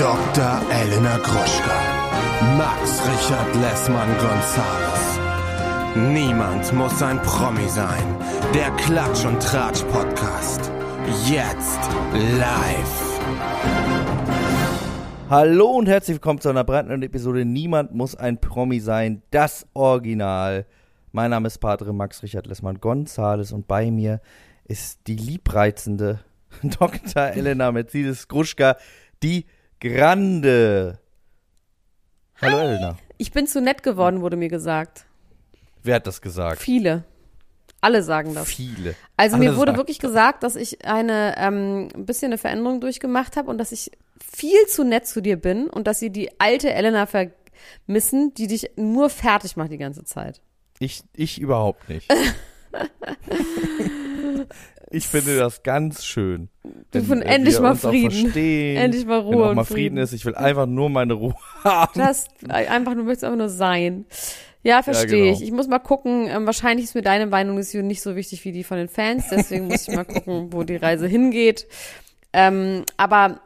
Dr. Elena Gruschka. Max Richard Lessmann Gonzales. Niemand muss ein Promi sein. Der Klatsch und Tratsch Podcast. Jetzt live. Hallo und herzlich willkommen zu einer brandneuen Episode Niemand muss ein Promi sein. Das Original. Mein Name ist Padre Max Richard Lessmann Gonzales und bei mir ist die liebreizende Dr. Elena Mercedes Gruschka, die Grande. Hallo Hi. Elena. Ich bin zu nett geworden, wurde mir gesagt. Wer hat das gesagt? Viele. Alle sagen das. Viele. Also Alle mir wurde wirklich gesagt, dass ich eine ähm, ein bisschen eine Veränderung durchgemacht habe und dass ich viel zu nett zu dir bin und dass sie die alte Elena vermissen, die dich nur fertig macht die ganze Zeit. Ich, ich überhaupt nicht. ich finde das ganz schön. Du von äh, endlich mal Frieden. Endlich mal Ruhe Wenn auch und mal Frieden. Frieden ist. Ich will einfach nur meine Ruhe haben. Das einfach, du möchtest einfach nur sein. Ja, verstehe genau. ich. Ich muss mal gucken, ähm, wahrscheinlich ist mir deine Meinung ist nicht so wichtig wie die von den Fans, deswegen muss ich mal gucken, wo die Reise hingeht. Ähm, aber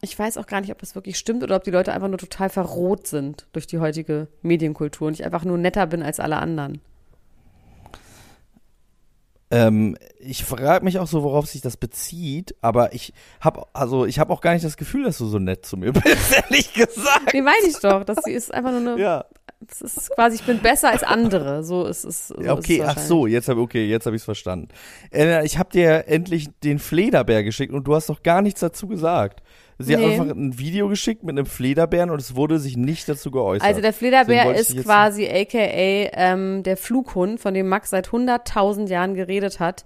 ich weiß auch gar nicht, ob das wirklich stimmt oder ob die Leute einfach nur total verroht sind durch die heutige Medienkultur und ich einfach nur netter bin als alle anderen. Ähm, ich frage mich auch so, worauf sich das bezieht, aber ich habe also ich habe auch gar nicht das Gefühl, dass du so nett zu mir bist, ehrlich gesagt. Nee, meine ich doch, sie ist einfach nur eine, Ja. das ist quasi, ich bin besser als andere, so ist es. So Ja, okay, ach so, jetzt habe okay, jetzt habe ich es verstanden. Äh, ich habe dir endlich den Flederbär geschickt und du hast doch gar nichts dazu gesagt. Sie Nee. hat einfach ein Video geschickt mit einem Flederbären und es wurde sich nicht dazu geäußert. Also der Flederbär ist quasi aka ähm, der Flughund, von dem Max seit 100.000 Jahren geredet hat.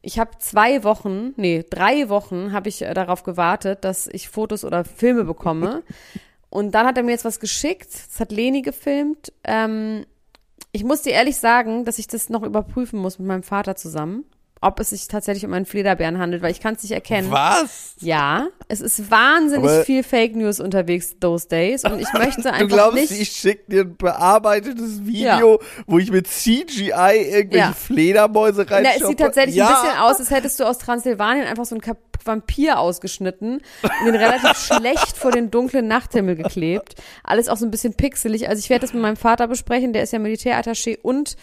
Ich habe zwei Wochen, nee, drei Wochen habe ich äh, darauf gewartet, dass ich Fotos oder Filme bekomme. Und dann hat er mir jetzt was geschickt. Das hat Leni gefilmt. Ähm, ich muss dir ehrlich sagen, dass ich das noch überprüfen muss mit meinem Vater zusammen, ob es sich tatsächlich um einen Flederbären handelt, weil ich kann es nicht erkennen. Was? Ja, es ist wahnsinnig Aber- viel Fake News unterwegs those days und ich möchte einfach Du glaubst, nicht. ich schicke dir ein bearbeitetes Video, wo ich mit CGI irgendwelche Ja. Fledermäuse reinschaue? es sieht tatsächlich ja. ein bisschen aus, als hättest du aus Transsilvanien einfach so einen Kap Vampir ausgeschnitten und den relativ schlecht vor den dunklen Nachthimmel geklebt. Alles auch so ein bisschen pixelig. Also ich werde das mit meinem Vater besprechen, der ist ja Militärattaché und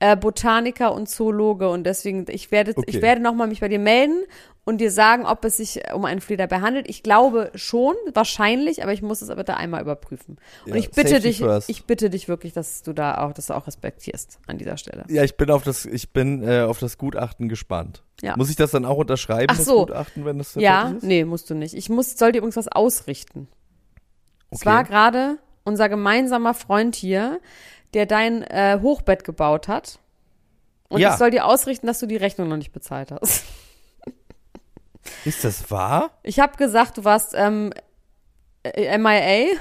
äh, Botaniker und Zoologe und deswegen ich werde Okay. ich werde noch mal mich bei dir melden und dir sagen, ob es sich um einen Flederbär handelt. Ich glaube schon, wahrscheinlich, aber ich muss es aber da einmal überprüfen. Und Ja, ich bitte dich, first. ich bitte dich wirklich, dass du da auch, dass du auch respektierst an dieser Stelle. Ja, ich bin auf das, ich bin äh, auf das Gutachten gespannt. Ja. Muss ich das dann auch unterschreiben, Ach das so. Gutachten, wenn das Ja, ist? nee, musst du nicht. Ich muss, soll dir übrigens was ausrichten. Es Okay. war gerade unser gemeinsamer Freund hier, der dein äh, Hochbett gebaut hat. Und Ja. ich soll dir ausrichten, dass du die Rechnung noch nicht bezahlt hast. Ist das wahr? Ich habe gesagt, du warst ähm, äh, MIA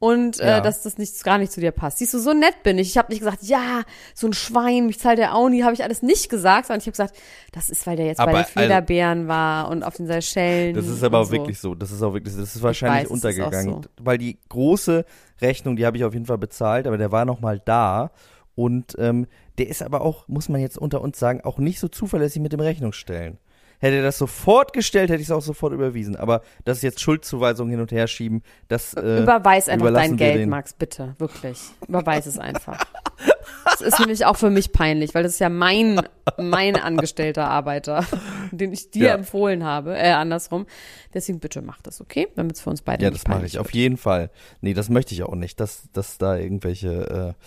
und Ja. äh, dass das nicht, gar nicht zu dir passt. Siehst du, so nett bin ich. Ich habe nicht gesagt, ja, so ein Schwein, mich zahlt der auch nie, habe ich alles nicht gesagt, sondern ich habe gesagt, das ist, weil der jetzt Aber, bei den also- Flederbären war und auf den Seychellen. Das ist aber auch so. wirklich so. Das ist auch wirklich, das ist wahrscheinlich weiß, es ist untergegangen. so. Weil die große Rechnung, die habe ich auf jeden Fall bezahlt, aber der war noch mal da. Und ähm, der ist aber auch, muss man jetzt unter uns sagen, auch nicht so zuverlässig mit dem Rechnungsstellen. Hätte er das sofort gestellt, hätte ich es auch sofort überwiesen. Aber das ist jetzt Schuldzuweisung hin und her schieben, das äh, Überweis einfach dein Geld, den- Max, bitte. Wirklich. Überweis es einfach. Das ist nämlich auch für mich peinlich, weil das ist ja mein, mein angestellter Arbeiter, den ich dir Ja. empfohlen habe, äh, andersrum. Deswegen bitte mach das, okay? Damit es für uns beide Ja, das mache ich auf wird. jeden Fall. Nee, das möchte ich auch nicht, dass, dass da irgendwelche äh,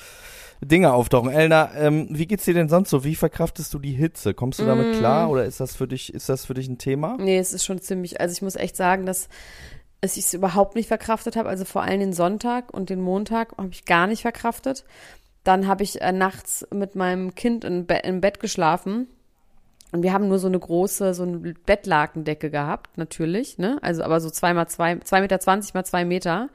Dinge auftauchen. Elna, ähm, wie geht's dir denn sonst so? Wie verkraftest du die Hitze? Kommst du Mm. damit klar oder ist das für dich, ist das für dich ein Thema? Nee, es ist schon ziemlich, also ich muss echt sagen, dass ich es überhaupt nicht verkraftet habe. Also vor allem den Sonntag und den Montag habe ich gar nicht verkraftet. Dann habe ich äh, nachts mit meinem Kind in Be im Bett geschlafen. Und wir haben nur so eine große, so eine Bettlakendecke gehabt, natürlich, ne? Also aber so zwei mal zwei, zwei Meter zwanzig mal zwei Meter.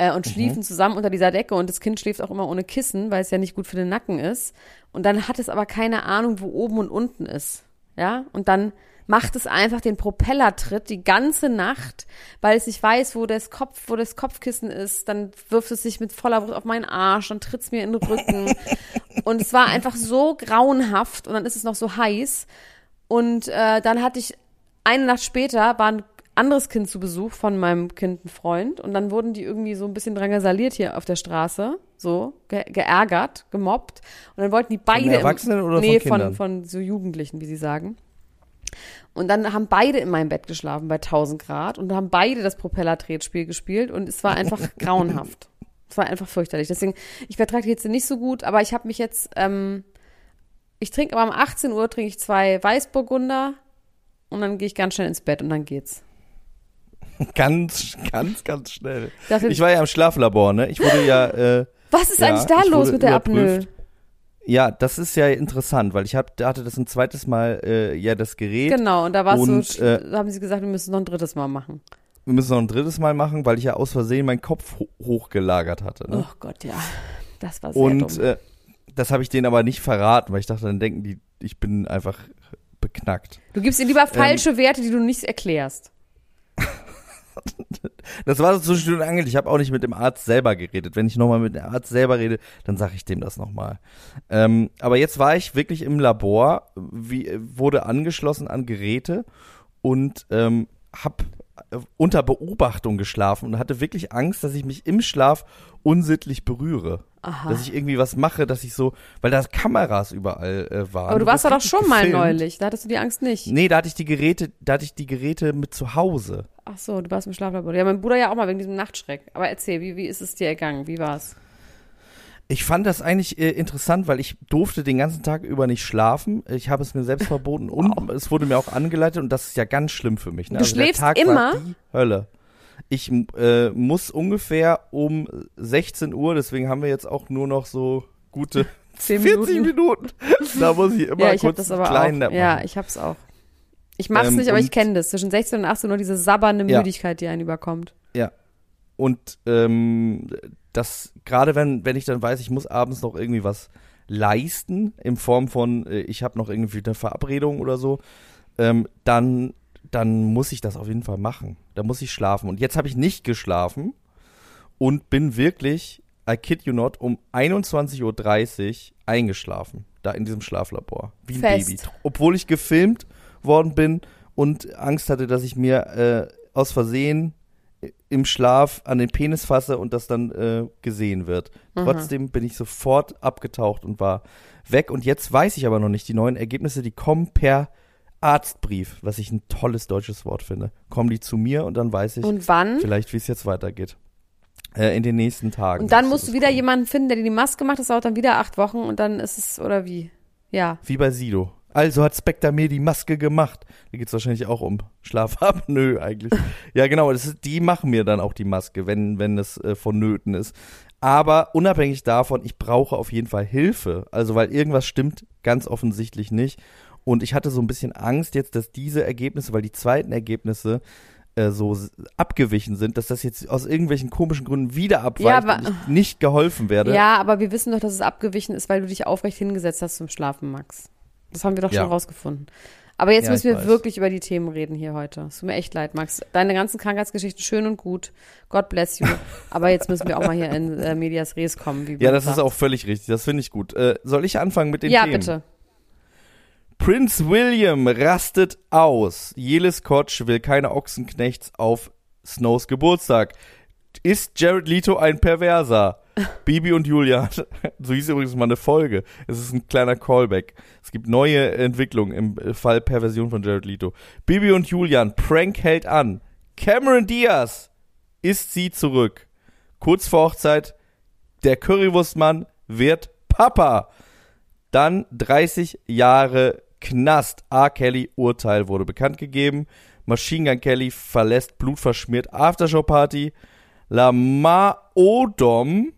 Äh, und schliefen zusammen unter dieser Decke und das Kind schläft auch immer ohne Kissen, weil es ja nicht gut für den Nacken ist. Und dann hat es aber keine Ahnung, wo oben und unten ist. Ja? Und dann macht es einfach den Propellertritt die ganze Nacht, weil es nicht weiß, wo das Kopf, wo das Kopfkissen ist. Dann wirft es sich mit voller Wucht auf meinen Arsch, dann tritt es mir in den Rücken. und es war einfach so grauenhaft und dann ist es noch so heiß. Und äh, dann hatte ich eine Nacht später waren anderes Kind zu Besuch von meinem Kind, ein Freund. Und dann wurden die irgendwie so ein bisschen drangsaliert hier auf der Straße. So, ge geärgert, gemobbt. Und dann wollten die beide. im- Erwachsenen oder von nee, Kindern? von, von so Jugendlichen, wie sie sagen. Und dann haben beide in meinem Bett geschlafen bei 1000 Grad und haben beide das Propellertretspiel gespielt und es war einfach grauenhaft. Es war einfach fürchterlich. Deswegen, ich vertrage die Hitze nicht so gut, aber ich habe mich jetzt, ähm, ich trinke aber um 18 Uhr trinke ich zwei Weißburgunder und dann gehe ich ganz schnell ins Bett und dann geht's. Ganz, ganz, ganz schnell. Dafür, Ich war ja im Schlaflabor, ne? Ich wurde ja, äh, was ist ja, eigentlich da los mit der Apnoe? ja, das ist ja interessant, weil ich hab, hatte das ein zweites Mal äh, ja das Gerät. Genau, und da war Und, so, äh, haben sie gesagt, wir müssen noch ein drittes Mal machen. Wir müssen noch ein drittes Mal machen, weil ich ja aus Versehen meinen Kopf ho hochgelagert hatte. Ne? Oh Gott, ja. Das war sehr Und dumm. äh, das habe ich denen aber nicht verraten, weil ich dachte, dann denken die, ich bin einfach beknackt. Du gibst ihnen lieber falsche Werte, die du nicht erklärst. Das war so schön und angel. Ich habe auch nicht mit dem Arzt selber geredet. Wenn ich nochmal mit dem Arzt selber rede, dann sage ich dem das nochmal. Ähm, aber jetzt war ich wirklich im Labor, wie, wurde angeschlossen an Geräte und ähm, habe unter Beobachtung geschlafen und hatte wirklich Angst, dass ich mich im Schlaf unsittlich berühre. Aha. Dass ich irgendwie was mache, dass ich so, weil da Kameras überall äh, waren. Aber du warst Das doch schon mal gefilmt. neulich. Da hattest du die Angst nicht. Nee, da hatte ich die Geräte, da hatte ich die Geräte mit zu Hause. Ach so, du warst im Schlaflabor. Ja, mein Bruder ja auch mal wegen diesem Nachtschreck. Aber erzähl, wie, wie ist es dir ergangen? Wie war's? Ich fand das eigentlich äh, interessant, weil ich durfte den ganzen Tag über nicht schlafen. Ich habe es mir selbst verboten und es wurde mir auch angeleitet und das ist ja ganz schlimm für mich. Ne? Du der schläfst Tag immer? War die Hölle. Ich äh, muss ungefähr um 16 Uhr, deswegen haben wir jetzt auch nur noch so gute Zehn 40 Minuten. Da muss ich immer ja, ich kurz einen aber kleinen auch. Ja, ich hab's auch. Ich mach's Ähm, nicht, aber ich kenne das. Zwischen 16 und 18 Uhr diese sabbernde Ja. Müdigkeit, die einen überkommt. Und ähm, das, gerade wenn, wenn ich dann weiß, ich muss abends noch irgendwie was leisten, in Form von, äh, ich habe noch irgendwie eine Verabredung oder so, ähm, dann, dann muss ich das auf jeden Fall machen. Da muss ich schlafen. Und jetzt habe ich nicht geschlafen und bin wirklich, I kid you not, um 21.30 Uhr eingeschlafen. Da in diesem Schlaflabor. Wie ein Fest. Baby. Obwohl ich gefilmt worden bin und Angst hatte, dass ich mir äh, aus Versehen im Schlaf an den Penis fasse und das dann äh, gesehen wird. Mhm. Trotzdem bin ich sofort abgetaucht und war weg. Und jetzt weiß ich aber noch nicht, die neuen Ergebnisse, die kommen per Arztbrief, was ich ein tolles deutsches Wort finde. Kommen die zu mir und dann weiß ich Und wann? vielleicht, wie es jetzt weitergeht. Äh, in den nächsten Tagen. Und dann musst du wieder kommen. jemanden finden, der dir die Maske macht. Das dauert dann wieder acht Wochen und dann ist es, oder wie? Ja. Wie bei Sido. Also hat Spectre mir die Maske gemacht. Da geht's wahrscheinlich auch um Schlafapnoe eigentlich. ja, genau. Das ist, die machen mir dann auch die Maske, wenn, wenn es äh, vonnöten ist. Aber unabhängig davon, ich brauche auf jeden Fall Hilfe. Also, weil irgendwas stimmt ganz offensichtlich nicht. Und ich hatte so ein bisschen Angst jetzt, dass diese Ergebnisse, weil die zweiten Ergebnisse äh, so abgewichen sind, dass das jetzt aus irgendwelchen komischen Gründen wieder abweicht Ja, und ich nicht geholfen werde. Ja, aber wir wissen doch, dass es abgewichen ist, weil du dich aufrecht hingesetzt hast zum Schlafen, Max. Das haben wir doch Ja. schon rausgefunden. Aber jetzt Ja, müssen wir weiß. wirklich über die Themen reden hier heute. Es tut mir echt leid, Max. Deine ganzen Krankheitsgeschichten schön und gut. God bless you. Aber jetzt müssen wir auch mal hier in äh, Medias Res kommen. Wie Ja, das ist sagt. auch völlig richtig. Das finde ich gut. Äh, soll ich anfangen mit den Ja, Themen? bitte. Prince William rastet aus. Jelis Kotsch will keine Ochsenknechts auf Snows Geburtstag. Ist Jared Leto ein Perverser? Bibi und Julian. So hieß übrigens mal eine Folge. Es ist ein kleiner Callback. Es gibt neue Entwicklungen im Fall Perversion von Jared Leto. Bibi und Julian. Prank hält an. Cameron Diaz. Ist sie zurück. Kurz vor Hochzeit. Der Currywurstmann wird Papa. Dann 30 Jahre Knast. R. Kelly Urteil wurde bekannt gegeben. Machine Gun Kelly verlässt blutverschmiert Aftershow-Party. Lamar Odom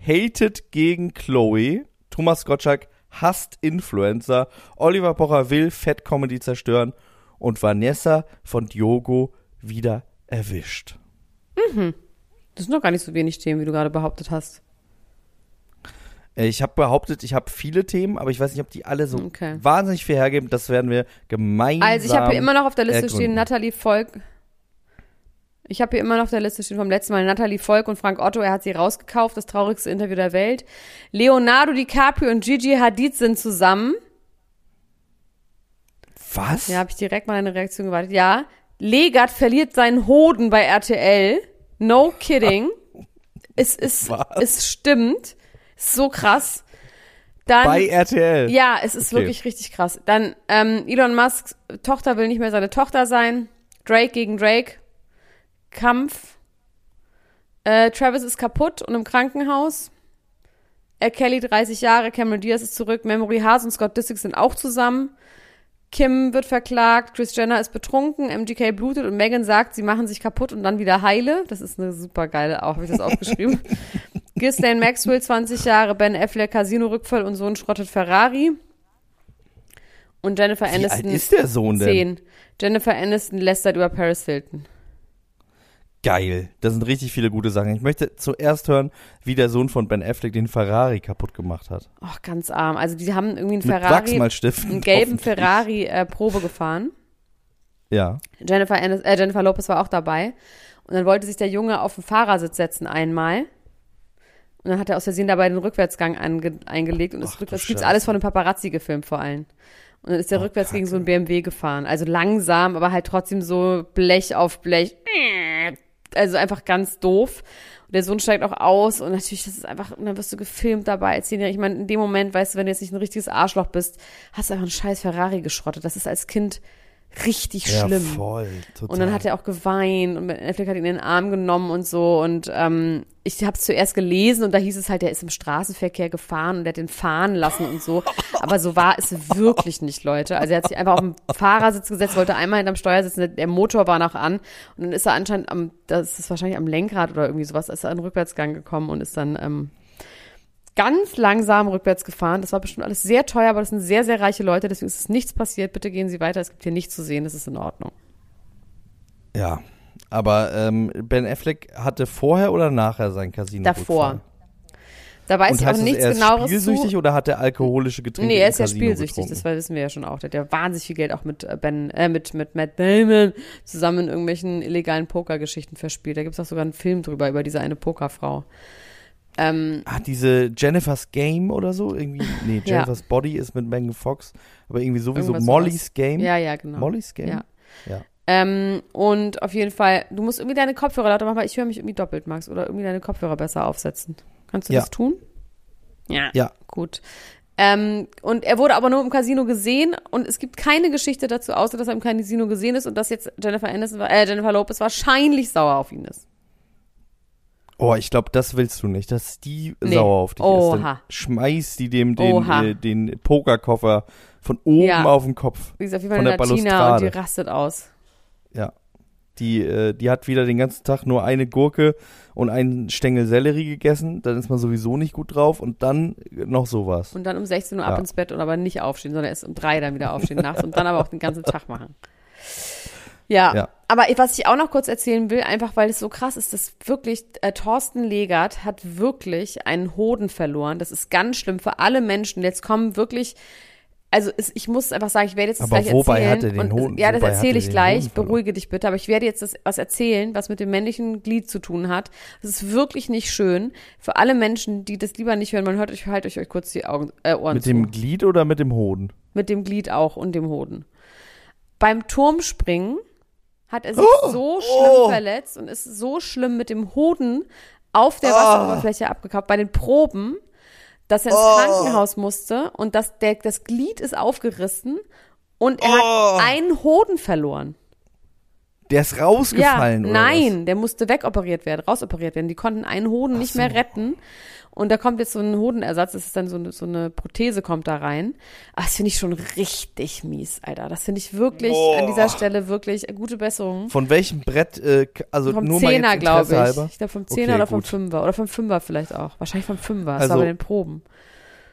hatet gegen Chloe. Thomas Gottschalk hasst Influencer. Oliver Pocher will Fett-Comedy zerstören. Und Vanessa von Diogo wieder erwischt. Das sind doch gar nicht so wenig Themen, wie du gerade behauptet hast. Äh, Ich habe behauptet, ich habe viele Themen, aber ich weiß nicht, ob die alle so Okay. wahnsinnig viel hergeben. Das werden wir gemeinsam. Also ich habe hier immer noch auf der Liste ergründen. stehen Natalie Volk. Ich habe hier immer noch auf der Liste stehen vom letzten Mal Natalie Volk und Frank Otto. Er hat sie rausgekauft, das traurigste Interview der Welt. Leonardo DiCaprio und Gigi Hadid sind zusammen. Was? Ja, habe ich direkt mal eine Reaktion gewartet. Ja, Legat verliert seinen Hoden bei RTL. No kidding. es ist, Was? es stimmt. So krass. Dann, Bei RTL. ja, es ist Okay. wirklich richtig krass. Dann ähm, Elon Musks Tochter will nicht mehr seine Tochter sein. Drake gegen Drake. Kampf. Äh, Travis ist kaputt und im Krankenhaus. R. Kelly 30 Jahre, Cameron Diaz ist zurück, Memory Haas und Scott Disick sind auch zusammen. Kim wird verklagt, Chris Jenner ist betrunken, MGK blutet und Megan sagt, sie machen sich kaputt und dann wieder heile. Das ist eine super geile, auch habe ich das aufgeschrieben. Ghislaine Maxwell 20 Jahre, Ben Affleck Casino-Rückfall und Sohn schrottet Ferrari. Und Jennifer Wie alt Aniston ist der Sohn denn? 10. Jennifer Aniston lästert über Paris Hilton. Geil. Das sind richtig viele gute Sachen. Ich möchte zuerst hören, wie der Sohn von Ben Affleck den Ferrari kaputt gemacht hat. Ach, ganz arm. Also die haben irgendwie einen Mit Ferrari, einen gelben. Ferrari äh, Probe gefahren. Ja. Jennifer, Anis äh, Jennifer Lopez war auch dabei. Und dann wollte sich der Junge auf den Fahrersitz setzen einmal. Und dann hat er aus Versehen dabei den Rückwärtsgang ange eingelegt und Ach rückwärts. Gibt's alles von einem Paparazzi gefilmt vor allem. Und dann ist der Oh, rückwärts gegen so einen Kacke. BMW gefahren. Also langsam, aber halt trotzdem so Blech auf Blech. Also einfach ganz doof. Und der Sohn steigt auch aus und natürlich, das ist einfach, und dann wirst du gefilmt dabei Zehnjähriger. Ich meine, in dem Moment, weißt du, wenn du jetzt nicht ein richtiges Arschloch bist, hast du einfach einen scheiß Ferrari geschrottet. Das ist als Kind richtig schlimm. Ja, voll. Total. Und dann hat er auch geweint und Ben Affleck hat ihn in den Arm genommen und so. Und ähm, ich habe es zuerst gelesen und da hieß es halt, er ist im Straßenverkehr gefahren und er hat den fahren lassen und so. Aber so war es wirklich nicht, Leute. Also er hat sich einfach auf den Fahrersitz gesetzt, wollte einmal hinterm Steuer sitzen, der- der Motor war noch an und dann ist er anscheinend am, das ist wahrscheinlich am Lenkrad oder irgendwie sowas, ist er in den Rückwärtsgang gekommen und ist dann ähm, ganz langsam rückwärts gefahren. Das war bestimmt alles sehr teuer, aber das sind sehr, sehr reiche Leute, deswegen ist es nichts passiert. Bitte gehen Sie weiter, es gibt hier nichts zu sehen, das ist in Ordnung. Ja. Aber ähm, Ben Affleck hatte vorher oder nachher sein Casino? Davor. Da weiß Und ich auch es, nichts er ist Genaueres spielsüchtig zu. oder hat er alkoholische Getränke Nee, er ist ja spielsüchtig, getrunken? das wissen wir ja schon auch. Der hat ja wahnsinnig viel Geld auch mit äh, Ben, äh, mit, mit Matt Damon zusammen in irgendwelchen illegalen Pokergeschichten verspielt. Da gibt's auch sogar einen Film drüber, über diese eine Pokerfrau. Ähm, Ah, diese Jennifer's Game oder so? Irgendwie, nee, Ja. Jennifer's Body ist mit Megan Fox, aber irgendwie sowieso Irgendwas Molly's sowas. Game. ja, ja, genau. Molly's Game? Ja. Ja. Ähm, und auf jeden Fall, du musst irgendwie deine Kopfhörer lauter machen, weil ich höre mich irgendwie doppelt, Max. Oder irgendwie deine Kopfhörer besser aufsetzen. Kannst du Ja. das tun? Ja. Ja. Gut. Ähm, und er wurde aber nur im Casino gesehen und es gibt keine Geschichte dazu, außer dass er im Casino gesehen ist und dass jetzt Jennifer Aniston, äh, Jennifer Lopez wahrscheinlich sauer auf ihn ist. Oh, ich glaube, das willst du nicht, dass die Nee. sauer auf dich ist. Oha. Dann schmeißt die dem den, äh, den Pokerkoffer von oben Ja. auf den Kopf. Die ist auf jeden Fall Von eine der Latina und Balustrade. die rastet aus. Ja. Die, äh, die hat wieder den ganzen Tag nur eine Gurke und einen Stängel Sellerie gegessen. Dann ist man sowieso nicht gut drauf und dann noch sowas. Und dann um 16 Uhr ab Ja. ins Bett und aber nicht aufstehen, sondern erst um drei dann wieder aufstehen nachts und dann aber auch den ganzen Tag machen. Ja, Ja. aber was ich auch noch kurz erzählen will, einfach weil es so krass ist, dass wirklich äh, Thorsten Legert hat wirklich einen Hoden verloren. Das ist ganz schlimm für alle Menschen. Jetzt kommen wirklich, also es, ich muss einfach sagen, ich werde jetzt das Aber gleich wobei erzählen. hat er den und, Hoden- Ja, das erzähle er ich gleich. Beruhige dich bitte. Aber ich werde jetzt das, was erzählen, was mit dem männlichen Glied zu tun hat. Das ist wirklich nicht schön. Für alle Menschen, die das lieber nicht hören, man hört euch, halt euch, euch kurz die Augen, äh, Ohren Mit zu. dem Glied oder mit dem Hoden? Mit dem Glied auch und dem Hoden. Beim Turmspringen hat er sich Oh, so schlimm oh. verletzt und ist so schlimm mit dem Hoden auf der Oh. Wasseroberfläche abgekappt bei den Proben, dass er ins Oh. Krankenhaus musste und das, der, das Glied ist aufgerissen und er Oh. hat einen Hoden verloren. Der ist rausgefallen, ja, oder nein, der musste wegoperiert werden, rausoperiert werden. Die konnten einen Hoden Ach nicht so. mehr retten. Und da kommt jetzt so ein Hodenersatz, das ist dann so eine, so eine Prothese kommt da rein. Ah, das finde ich schon richtig mies, Alter. Das finde ich wirklich an dieser. Stelle wirklich gute Besserung. Von welchem Brett, äh, also Vom nur Zehner, glaube ich. halber? Ich glaube vom Zehner Okay, oder vom gut. Fünfer. Oder vom Fünfer vielleicht auch. Wahrscheinlich vom Fünfer. Das Also- war bei den Proben.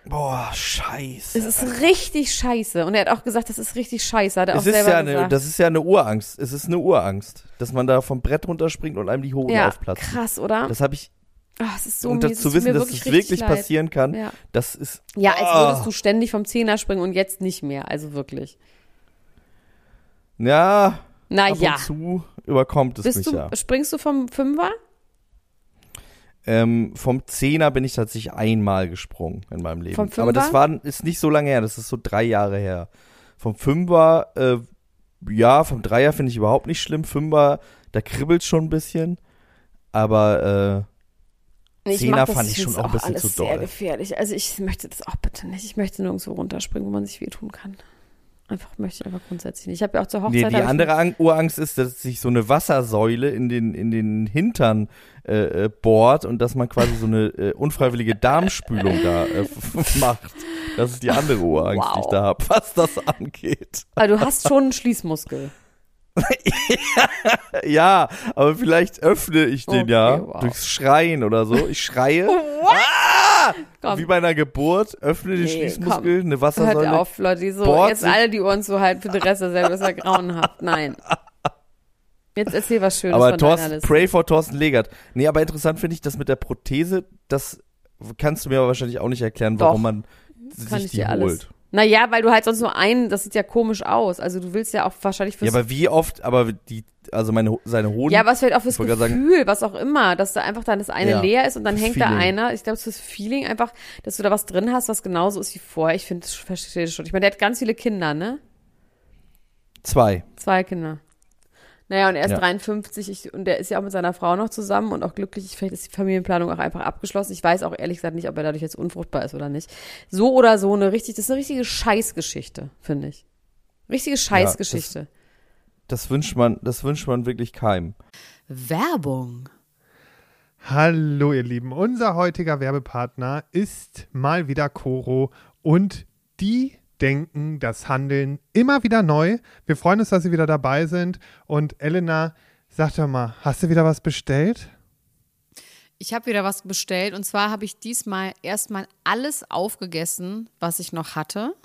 Boah, scheiße. Es ist richtig scheiße. Und er hat auch gesagt, das ist richtig scheiße. Hat er auch Es ist selber ja eine, gesagt. das ist ja eine Urangst. Es ist eine Urangst, dass man da vom Brett runterspringt und einem die Hoden ja, aufplatzen. krass, oder? Das habe ich, Ah, es ist so und mies. das zu wissen, dass es wirklich leid. passieren kann, Ja. das ist, Ja, als Ah. würdest du ständig vom Zehner springen und jetzt nicht mehr. Also wirklich. ja, ab Naja. und zu überkommt es Bist mich du, ja. springst du vom Fünfer? Ähm, vom Zehner bin ich tatsächlich einmal gesprungen in meinem Leben. Vom Aber das Fünfer? war, ist nicht so lange her, das ist so drei Jahre her. Vom Fünfer äh, ja, vom Dreier finde ich überhaupt nicht schlimm. Fünfer, da kribbelt schon ein bisschen. Aber äh, Nee, Zehner fand ich schon auch ein bisschen alles zu sehr doll. gefährlich. Also ich möchte das auch bitte nicht. Ich möchte nirgendwo runterspringen, wo man sich wehtun kann. Einfach möchte ich einfach grundsätzlich nicht. Ich habe ja auch zur Hochzeit. nee, die ich andere Ang Urangst ist, dass sich so eine Wassersäule in den, in den Hintern äh, äh, bohrt und dass man quasi so eine äh, unfreiwillige Darmspülung da äh, macht. Das ist die andere Urangst, die ich Wow. da habe, was das angeht. Aber du hast schon einen Schließmuskel. Ja, aber vielleicht öffne ich den Okay, ja wow. durchs Schreien oder so. Ich schreie. Ah! Komm. Wie bei einer Geburt, öffne den Nee, Schließmuskel, eine Hört Wassersäule. auf, Leute, die so, bohrt jetzt alle die Ohren zu halten für den Rest der Sendung, das ist ja grauenhaft. Nein. Jetzt erzähl was Schönes Aber von Thorsten, pray for Thorsten Legert. Nee, aber interessant finde ich das mit der Prothese, das kannst du mir aber wahrscheinlich auch nicht erklären, warum Doch. man Kann sich ich die holt. alles. Naja, weil du halt sonst nur einen, das sieht ja komisch aus. Also du willst ja auch wahrscheinlich Ja, fürs aber wie oft, aber die, also meine, seine Hoden. Ja, was vielleicht auch fürs Gefühl, was auch immer, dass da einfach dann das eine Ja, leer ist und dann hängt da Feeling. einer. Ich glaube, es ist fürs Feeling einfach, dass du da was drin hast, was genauso ist wie vorher. Ich finde, das verstehe ich schon. Ich meine, der hat ganz viele Kinder, ne? Zwei. Zwei Kinder. Naja, und er ist Ja. 53 ich, und der ist ja auch mit seiner Frau noch zusammen und auch glücklich. Vielleicht ist die Familienplanung auch einfach abgeschlossen. Ich weiß auch ehrlich gesagt nicht, ob er dadurch jetzt unfruchtbar ist oder nicht. So oder so eine richtig, das ist eine richtige Scheißgeschichte, finde ich. Richtige Scheißgeschichte. Das wünscht man, das wünscht man wirklich keinem. Werbung. Hallo ihr Lieben, unser heutiger Werbepartner ist mal wieder Coro und die denken das Handeln immer wieder neu. Wir freuen uns, dass Sie wieder dabei sind und Elena, sag doch mal, hast du wieder was bestellt? Ich habe wieder was bestellt und zwar habe ich diesmal erstmal alles aufgegessen, was ich noch hatte.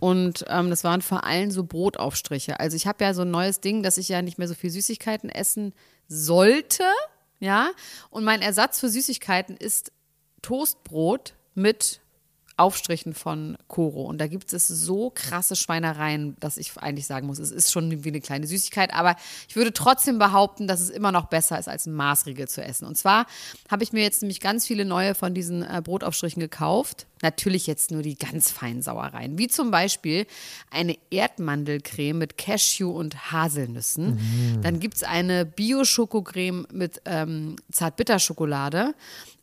Und ähm, das waren vor allem so Brotaufstriche. Also ich habe ja so ein neues Ding, dass ich ja nicht mehr so viel Süßigkeiten essen sollte. Ja. Und mein Ersatz für Süßigkeiten ist Toastbrot mit Aufstrichen von Koro. Und da gibt es so krasse Schweinereien, dass ich eigentlich sagen muss, es ist schon wie eine kleine Süßigkeit. Aber ich würde trotzdem behaupten, dass es immer noch besser ist, als ein Maßriegel zu essen. Und zwar habe ich mir jetzt nämlich ganz viele neue von diesen äh, Brotaufstrichen gekauft. Natürlich jetzt nur die ganz feinen Sauereien. Wie zum Beispiel eine Erdmandelcreme mit Cashew und Haselnüssen. Dann gibt es eine Bio-Schokocreme mit ähm, Zartbitterschokolade.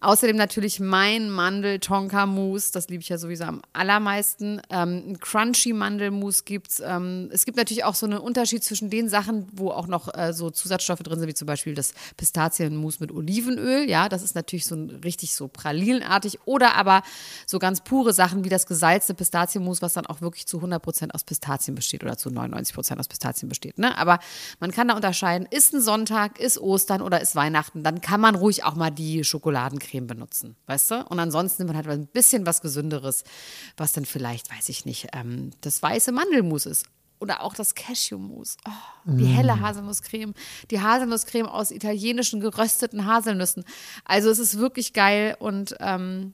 Außerdem natürlich mein Mandel-Tonka-Mousse, das liebe ich ja sowieso am allermeisten. Ähm, ein Crunchy-Mandelmousse gibt's. Ähm, es gibt natürlich auch so einen Unterschied zwischen den Sachen, wo auch noch äh, so Zusatzstoffe drin sind, wie zum Beispiel das Pistazienmousse mit Olivenöl. Ja, das ist natürlich so ein, richtig so pralinenartig. Oder aber so ganz pure Sachen wie das gesalzte Pistazienmousse, was dann auch wirklich zu 100% aus Pistazien besteht oder zu 99% aus Pistazien besteht. Ne? Aber man kann da unterscheiden, ist ein Sonntag, ist Ostern oder ist Weihnachten, dann kann man ruhig auch mal die Schokoladencreme benutzen, weißt du? Und ansonsten nimmt man halt ein bisschen was Gesünderes, was dann vielleicht, weiß ich nicht, ähm, das weiße Mandelmus ist. Oder auch das Cashewmus. Oh, die helle Haselnusscreme. Die Haselnusscreme aus italienischen gerösteten Haselnüssen. Also es ist wirklich geil und ähm,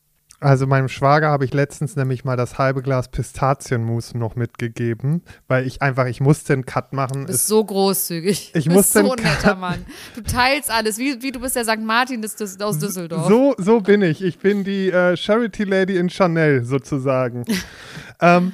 Also meinem Schwager habe ich letztens nämlich mal das halbe Glas Pistazienmus noch mitgegeben, weil ich einfach, ich musste einen Cut machen. Du bist Es- so großzügig. Ich du bist so den ein netter Mann. Du teilst alles, wie, wie du bist der St. Martin des, des, aus Düsseldorf. So, so bin ich. Ich bin die äh, Charity Lady in Chanel sozusagen. ähm,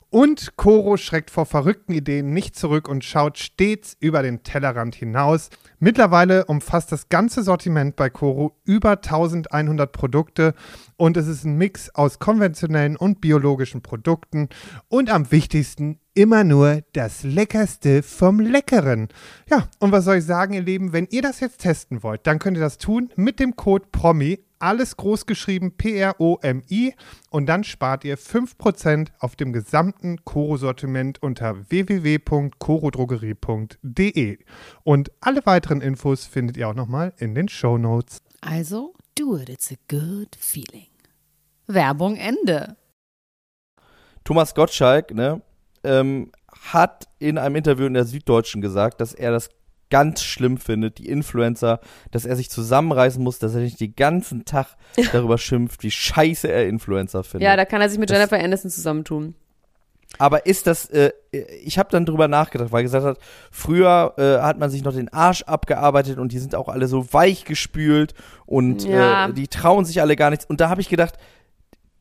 Und Coro schreckt vor verrückten Ideen nicht zurück und schaut stets über den Tellerrand hinaus. Mittlerweile umfasst das ganze Sortiment bei Coro über 1100 Produkte und es ist ein Mix aus konventionellen und biologischen Produkten und am wichtigsten immer nur das Leckerste vom Leckeren. Ja, und was soll ich sagen, ihr Lieben, wenn ihr das jetzt testen wollt, dann könnt ihr das tun mit dem Code PROMI alles groß geschrieben, P-R-O-M-I. Und dann spart ihr 5% auf dem gesamten Koro-Sortiment unter www.korodrogerie.de. Und alle weiteren Infos findet ihr auch nochmal in den Show Notes. Also, do it, it's a good feeling. Werbung Ende. Thomas Gottschalk, ne, ähm, hat in einem Interview in der Süddeutschen gesagt, dass er das ganz schlimm findet, die Influencer, dass er sich zusammenreißen muss, dass er nicht den ganzen Tag darüber schimpft, wie scheiße er Influencer findet. Ja, da kann er sich mit Das- Jennifer Aniston zusammentun. Aber ist das, äh, ich habe dann drüber nachgedacht, weil er gesagt hat, früher äh, hat man sich noch den Arsch abgearbeitet und die sind auch alle so weich gespült und Ja. äh, die trauen sich alle gar nichts. Und da habe ich gedacht,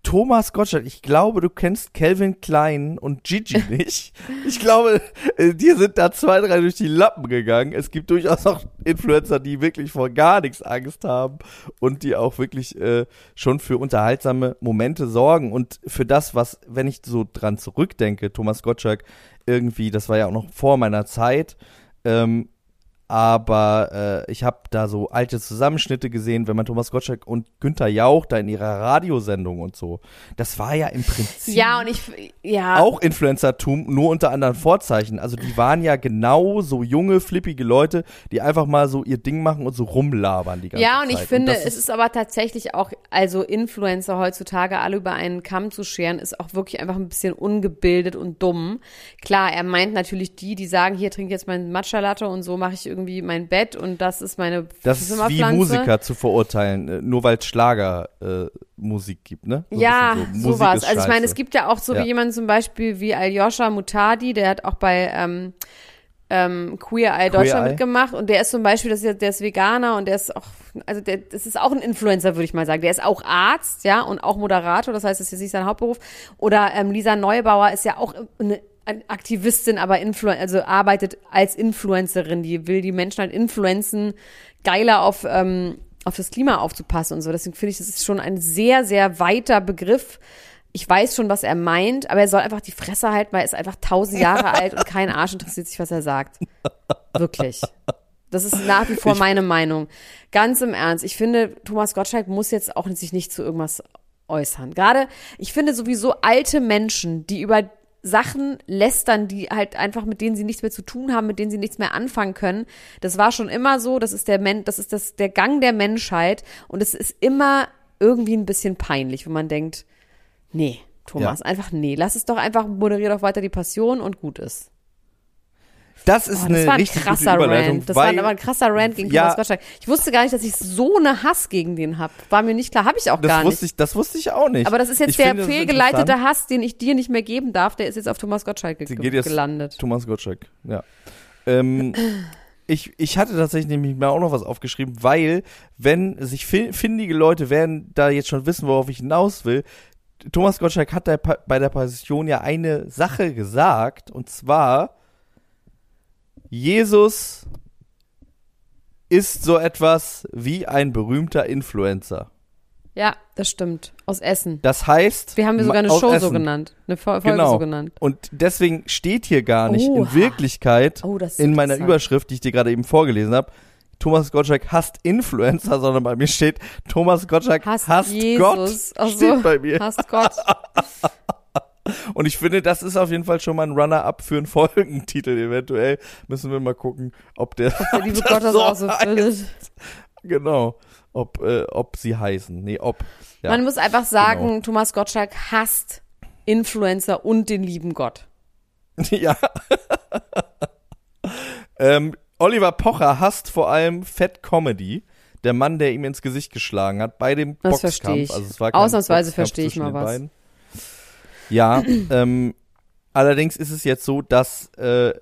Thomas Gottschalk, ich glaube, du kennst Calvin Klein und Gigi nicht. Ich glaube, äh, dir sind da zwei, drei durch die Lappen gegangen. Es gibt durchaus auch Influencer, die wirklich vor gar nichts Angst haben und die auch wirklich äh, schon für unterhaltsame Momente sorgen und für das, was, wenn ich so dran zurückdenke, Thomas Gottschalk irgendwie, das war ja auch noch vor meiner Zeit, ähm, aber äh, ich habe da so alte Zusammenschnitte gesehen, wenn man Thomas Gottschalk und Günther Jauch da in ihrer Radiosendung und so. Das war ja im Prinzip Ja, und ich, ja. auch Influencertum, nur unter anderen Vorzeichen. Also die waren ja genau so junge, flippige Leute, die einfach mal so ihr Ding machen und so rumlabern die ganze Ja, Zeit. und ich finde, das es ist aber tatsächlich auch, also Influencer heutzutage alle über einen Kamm zu scheren, ist auch wirklich einfach ein bisschen ungebildet und dumm. Klar, er meint natürlich die, die sagen, hier trinke ich jetzt meinen Matcha-Latte und so mache ich irgendwie mein Bett und das ist meine Das ist wie. Musiker zu verurteilen, äh, nur weil es Schlager äh, gibt, ne? So ja, so. Sowas. Also ich meine, es gibt ja auch so Ja. wie jemand zum Beispiel wie Aljoscha Mutadi, der hat auch bei ähm, ähm, Queer Eye Deutschland Eye. mitgemacht und der ist zum Beispiel, das ist, der ist Veganer und der ist auch, also der, das ist auch ein Influencer, würde ich mal sagen. Der ist auch Arzt, ja, und auch Moderator, das heißt, das ist jetzt nicht sein Hauptberuf. Oder ähm, Lisa Neubauer ist ja auch eine Aktivistin, aber Influ also arbeitet als Influencerin, die will die Menschen halt influenzen, geiler auf, ähm, auf das Klima aufzupassen und so. Deswegen finde ich, das ist schon ein sehr, sehr weiter Begriff. Ich weiß schon, was er meint, aber er soll einfach die Fresse halten, weil er ist einfach tausend Jahre alt und kein Arsch interessiert sich, was er sagt. Wirklich. Das ist nach wie vor meine Meinung. Ganz im Ernst. Ich finde, Thomas Gottschalk muss jetzt auch sich nicht zu irgendwas äußern. Gerade, ich finde sowieso alte Menschen, die über Sachen lästern, die halt einfach mit denen sie nichts mehr zu tun haben, mit denen sie nichts mehr anfangen können. Das war schon immer so. Das ist der Men das ist das der Gang der Menschheit und es ist immer irgendwie ein bisschen peinlich, wenn man denkt, nee, Thomas, Ja. einfach nee, lass es doch einfach moderier doch weiter die Passion und gut ist. Das ist Oh, eine das war ein richtig gute krasser Überleitung, Rant. Das war aber ein krasser Rant gegen Ja. Thomas Gottschalk. Ich wusste gar nicht, dass ich so eine Hass gegen den hab. War mir nicht klar, habe ich auch gar nicht. ich, das wusste ich auch nicht. Aber das ist jetzt Ich der fehlgeleitete. Hass, den ich dir nicht mehr geben darf. Der ist jetzt auf Thomas Gottschalk ge gelandet. Thomas Gottschalk, ja. Ähm, ich, ich hatte tatsächlich nämlich mir auch noch was aufgeschrieben, weil, wenn sich fi- findige Leute werden da jetzt schon wissen, worauf ich hinaus will, Thomas Gottschalk hat bei der Passion ja eine Sache gesagt, und zwar, Jesus ist so etwas wie ein berühmter Influencer. Ja, das stimmt. Aus Essen. Das heißt, Wir haben wir sogar eine Show so Essen. genannt. Eine Fol- Folge Genau. so genannt. Und deswegen steht hier gar nicht in Oha. Wirklichkeit Oh, in meiner. Überschrift, die ich dir gerade eben vorgelesen habe, Thomas Gottschalk hasst Influencer, sondern bei mir steht Thomas Gottschalk Hasst hasst Jesus. Gott. Ach so. Steht bei mir. Hasst Gott. Und ich finde, das ist auf jeden Fall schon mal ein Runner-up für einen Folgentitel. Eventuell müssen wir mal gucken, ob der, Der liebe ob Gott das so auch so findet. Genau. Ob, äh, ob sie heißen. Nee, ob. Ja. Man muss einfach sagen, genau. Thomas Gottschalk hasst Influencer und den lieben Gott. ja. ähm, Oliver Pocher hasst vor allem Fat Comedy. Der Mann, der ihm ins Gesicht geschlagen hat bei dem Das Boxkampf. verstehe ich. Also es war Ausnahmsweise Boxkampf verstehe ich mal was. beiden. Ja, ähm, allerdings ist es jetzt so, dass äh,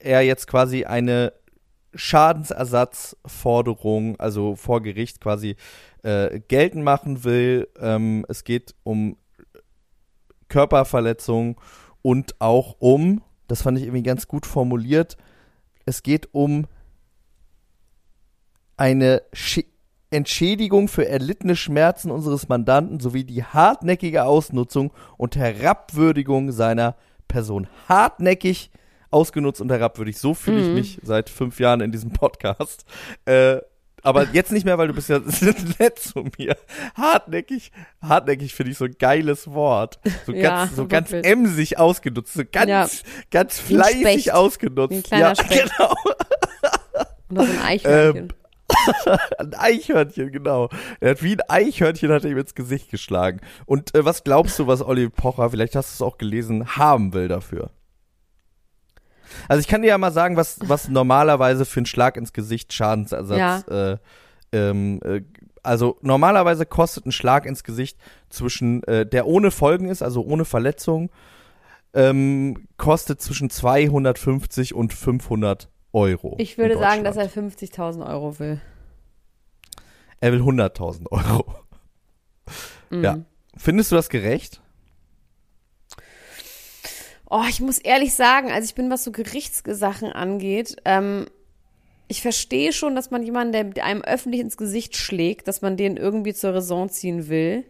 er jetzt quasi eine Schadensersatzforderung, also vor Gericht quasi äh, geltend machen will. Ähm, es geht um Körperverletzung und auch um, das fand ich irgendwie ganz gut formuliert, es geht um eine Sche Entschädigung für erlittene Schmerzen unseres Mandanten sowie die hartnäckige Ausnutzung und Herabwürdigung seiner Person. Hartnäckig ausgenutzt und herabwürdig. So fühle ich Mhm. mich seit fünf Jahren in diesem Podcast. Äh, Aber jetzt nicht mehr, weil du bist ja nett zu mir. Hartnäckig, hartnäckig finde ich so ein geiles Wort. So Ja, ganz, so ganz emsig ausgenutzt, so ganz, Ja. ganz fleißig ausgenutzt. Wie ein kleiner ja, Specht. genau. Oder so ein Eichhörnchen. Ein Eichhörnchen, genau. Er hat wie ein Eichhörnchen hat er ihm ins Gesicht geschlagen. Und äh, was glaubst du, was Olli Pocher, vielleicht hast du es auch gelesen, haben will dafür? Also ich kann dir ja mal sagen, was, was normalerweise für einen Schlag ins Gesicht Schadensersatz, äh, ähm, äh, also normalerweise kostet ein Schlag ins Gesicht zwischen, äh, der ohne Folgen ist, also ohne Verletzung, ähm, kostet zwischen 250 und 500 Euro. ich würde sagen, dass er 50.000 Euro will. Er will 100.000 Euro. Mhm. Ja. Findest du das gerecht? Oh, ich muss ehrlich sagen, also ich bin, was so Gerichtssachen angeht, ähm, ich verstehe schon, dass man jemanden, der einem öffentlich ins Gesicht schlägt, dass man den irgendwie zur Raison ziehen will.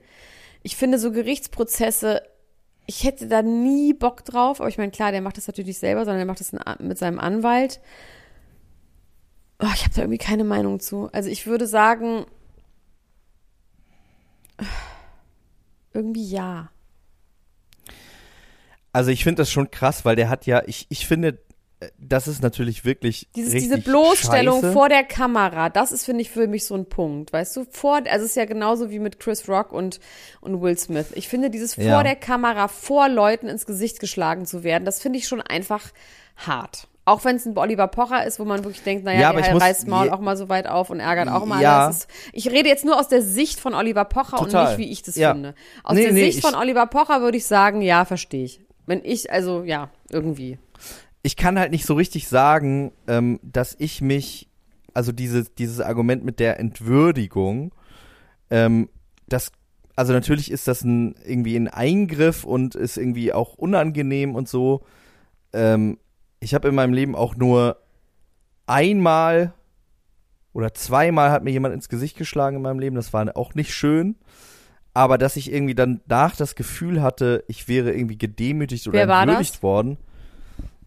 Ich finde so Gerichtsprozesse, ich hätte da nie Bock drauf, aber ich meine, klar, der macht das natürlich nicht selber, sondern der macht das mit seinem Anwalt. Oh, ich habe da irgendwie keine Meinung zu. Also ich würde sagen, irgendwie ja. Also ich finde das schon krass, weil der hat ja, ich, ich finde, äh, das ist natürlich wirklich Dieses, diese Bloßstellung scheiße. vor der Kamera, das ist, finde ich, für mich so ein Punkt. Weißt du, vor, also es ist ja genauso wie mit Chris Rock und, und Will Smith. Ich finde, dieses Ja. vor der Kamera, vor Leuten ins Gesicht geschlagen zu werden, das finde ich schon einfach hart. Auch wenn es ein Oliver Pocher ist, wo man wirklich denkt, naja, Ja, aber der ich muss- reißt Maul auch mal so weit auf und ärgert auch mal Ja. alles. Ich rede jetzt nur aus der Sicht von Oliver Pocher und Total. nicht, wie ich das Ja. finde. Aus Nee, der nee, Sicht ich- von Oliver Pocher würde ich sagen, ja, verstehe ich. Wenn ich, also ja, irgendwie. ich kann halt nicht so richtig sagen, ähm, dass ich mich, also dieses, dieses Argument mit der Entwürdigung, ähm, das, also natürlich ist das ein, irgendwie ein Eingriff und ist irgendwie auch unangenehm und so. Ähm, ich habe in meinem Leben auch nur einmal oder zweimal hat mir jemand ins Gesicht geschlagen in meinem Leben. Das war auch nicht schön. Aber dass ich irgendwie dann nach das Gefühl hatte, ich wäre irgendwie gedemütigt oder Wer war entwürdigt das? worden.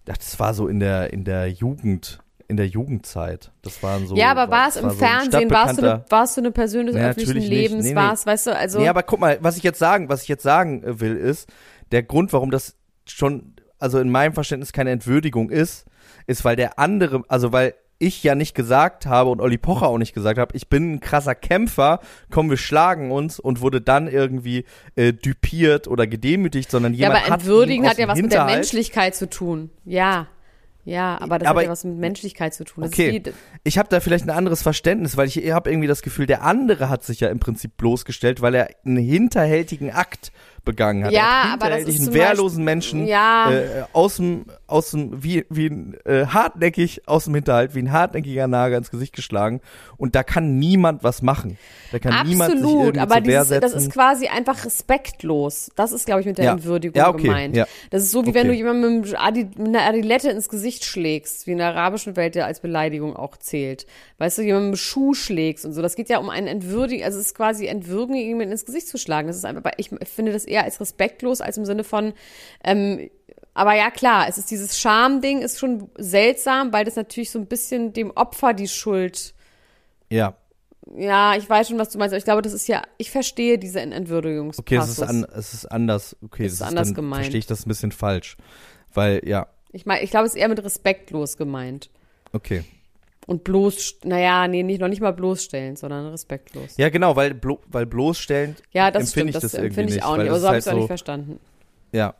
Ach, Das war so in der, in der Jugend, in der Jugendzeit. Das waren so. ja, aber war es im so Fernsehen? Warst du, eine, stadtbekannter- warst du eine Person des Nee, öffentlichen. Lebens? Nee, nee. War es, weißt du, also. Nee, aber guck mal, was ich jetzt sagen, was ich jetzt sagen äh, will, ist, der Grund, warum das schon, also in meinem Verständnis keine Entwürdigung ist, ist, weil der andere, also weil ich ja nicht gesagt habe und Olli Pocher auch nicht gesagt habe, ich bin ein krasser Kämpfer, komm, wir schlagen uns und wurde dann irgendwie äh, düpiert oder gedemütigt, sondern Ja, jemand aber hat entwürdigen hat ja was mit der Hinterhalt- Menschlichkeit zu tun. Ja. Ja, aber das Aber- hat ja was mit Menschlichkeit zu tun. Das Okay, ich habe da vielleicht ein anderes Verständnis, weil ich habe irgendwie das Gefühl, der andere hat sich ja im Prinzip bloßgestellt, weil er einen hinterhältigen Akt begangen hat. Ja, Er hat aber das ist zum wehrlosen Menschen Ja. äh, aus dem, aus dem, wie, wie äh, hartnäckig aus dem Hinterhalt, wie ein hartnäckiger Nagel ins Gesicht geschlagen. Und da kann niemand was machen. Da kann niemand sich Absolut, irgendwie aber dieses, das ist quasi einfach respektlos. Das ist, glaube ich, mit der Ja. Entwürdigung Ja, okay, gemeint. ja. Das ist so, wie wenn Okay. du jemandem mit, Adi, mit einer Adilette ins Gesicht schlägst, wie in der arabischen Welt ja als Beleidigung auch zählt. Weißt du, jemandem mit Schuh schlägst und so. Das geht ja um ein Entwürdigen, also es ist quasi Entwürdigen, jemanden ins Gesicht zu schlagen. Das ist einfach, ich finde das eher als respektlos, als im Sinne von, ähm, aber ja, klar, es ist dieses Scham-Ding, ist schon seltsam, weil das natürlich so ein bisschen dem Opfer die Schuld ja, ja, ich weiß schon, was du meinst, aber ich glaube, das ist ja, ich verstehe diese Entwürdigungspassus. okay, es ist, an, es ist anders. Okay, Es das ist anders dann gemeint. verstehe ich das ein bisschen falsch. Weil, ja, Ich meine, ich glaube, es ist eher mit respektlos gemeint. okay. Und bloß, naja, nee, nicht, noch nicht mal bloßstellen, sondern respektlos. Ja, genau, weil, blo weil bloßstellend Ja, das empfinde stimmt, ich das, das irgendwie empfinde ich nicht, auch nicht. Aber so habe ich ist es auch halt nicht verstanden. Ja.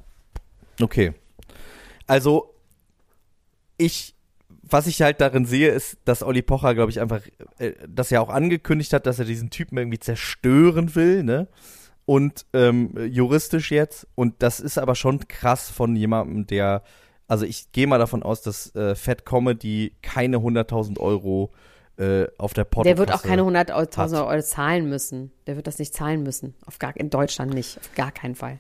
Okay. Also, ich, was ich halt darin sehe, ist, dass Olli Pocher, glaube ich, einfach äh, das ja auch angekündigt hat, dass er diesen Typen irgendwie zerstören will, ne? Und ähm, juristisch jetzt. Und das ist aber schon krass von jemandem, der, also ich gehe mal davon aus, dass äh, Fat Comedy keine 100.000 Euro äh, auf der Portokasse Der wird auch keine 100.000 Euro zahlen müssen. Der wird das nicht zahlen müssen. Auf gar, in Deutschland nicht. Auf gar keinen Fall.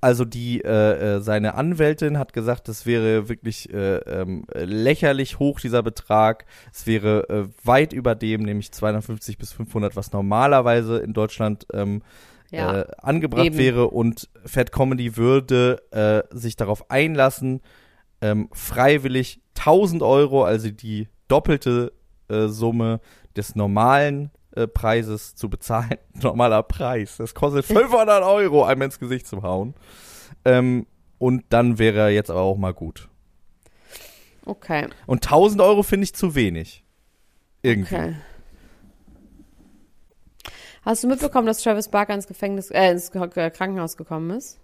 Also die äh, äh, seine Anwältin hat gesagt, das wäre wirklich äh, ähm, äh, lächerlich hoch dieser Betrag. Es wäre äh, weit über dem, nämlich 250 bis 500, was normalerweise in Deutschland ähm, Ja. äh, angebracht eben. wäre. Und Fat Comedy würde äh, sich darauf einlassen, ähm, freiwillig 1000 Euro, also die doppelte äh, Summe des normalen äh, Preises zu bezahlen. Normaler Preis. Das kostet 500 Euro, einem ins Gesicht zu hauen. Ähm, und dann wäre er jetzt aber auch mal gut. Okay. Und 1000 Euro finde ich zu wenig. Irgendwie. Okay. Hast du mitbekommen, dass Travis Barker ins Gefängnis, äh, ins Ge- Krankenhaus gekommen ist?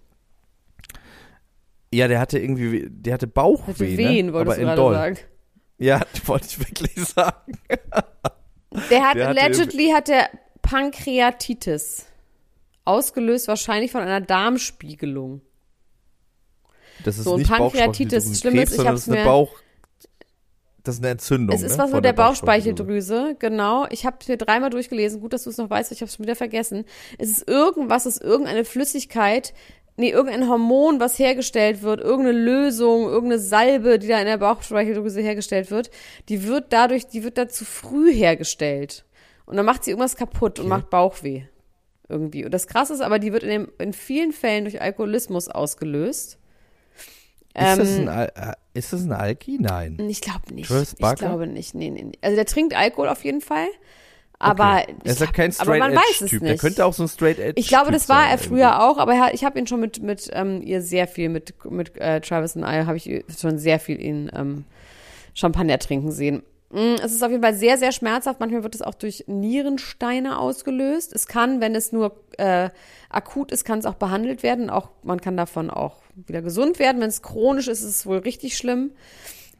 Ja, der hatte irgendwie, der hatte Bauchweh, Hatte Wehen, ne? wolltest aber du in gerade doll. sagen. Ja, wollte ich wirklich sagen. Der hat Der allegedly hat der Pankreatitis. Ausgelöst wahrscheinlich von einer Darmspiegelung. Das ist So, nicht Pankreatitis, Bauchspeicheldrüsenkrebs, schlimm ist, ich ist eine mir- Bauch, das ist eine Entzündung. Es ist ne? was mit der Bauchspeicheldrüse. Bauchspeicheldrüse, genau. Ich habe hier dreimal durchgelesen. Gut, dass du es noch weißt, ich habe es schon wieder vergessen. Es ist irgendwas, es ist irgendeine Flüssigkeit, nee, irgendein Hormon, was hergestellt wird, irgendeine Lösung, irgendeine Salbe, die da in der Bauchspeicheldrüse hergestellt wird, die wird dadurch, die wird da zu früh hergestellt. Und dann macht sie irgendwas kaputt und macht Bauchweh. Irgendwie. Und das krasse ist aber, die wird in, dem, in vielen Fällen durch Alkoholismus ausgelöst. Ist, das Ähm, ein, Al- äh, ist das ein Alki? Nein. Ich glaube nicht. Travis Ich glaube nicht. Nee, nee, nee. Also der trinkt Alkohol auf jeden Fall. Aber, Okay. Er ist ja kein aber man weiß es Straight-Edge-Typ. nicht. Der könnte auch so ein Straight-Edge ich glaube, das war er früher auch, aber er, ich habe ihn schon mit, mit ähm, ihr sehr viel, mit, mit äh, Travis und I, habe ich schon sehr viel ihn ähm, Champagner trinken sehen. Mm, Es ist auf jeden Fall sehr, sehr schmerzhaft. Manchmal wird es auch durch Nierensteine ausgelöst. Es kann, wenn es nur äh, akut ist, kann es auch behandelt werden. Auch man kann davon auch wieder gesund werden. Wenn es chronisch ist, ist es wohl richtig schlimm.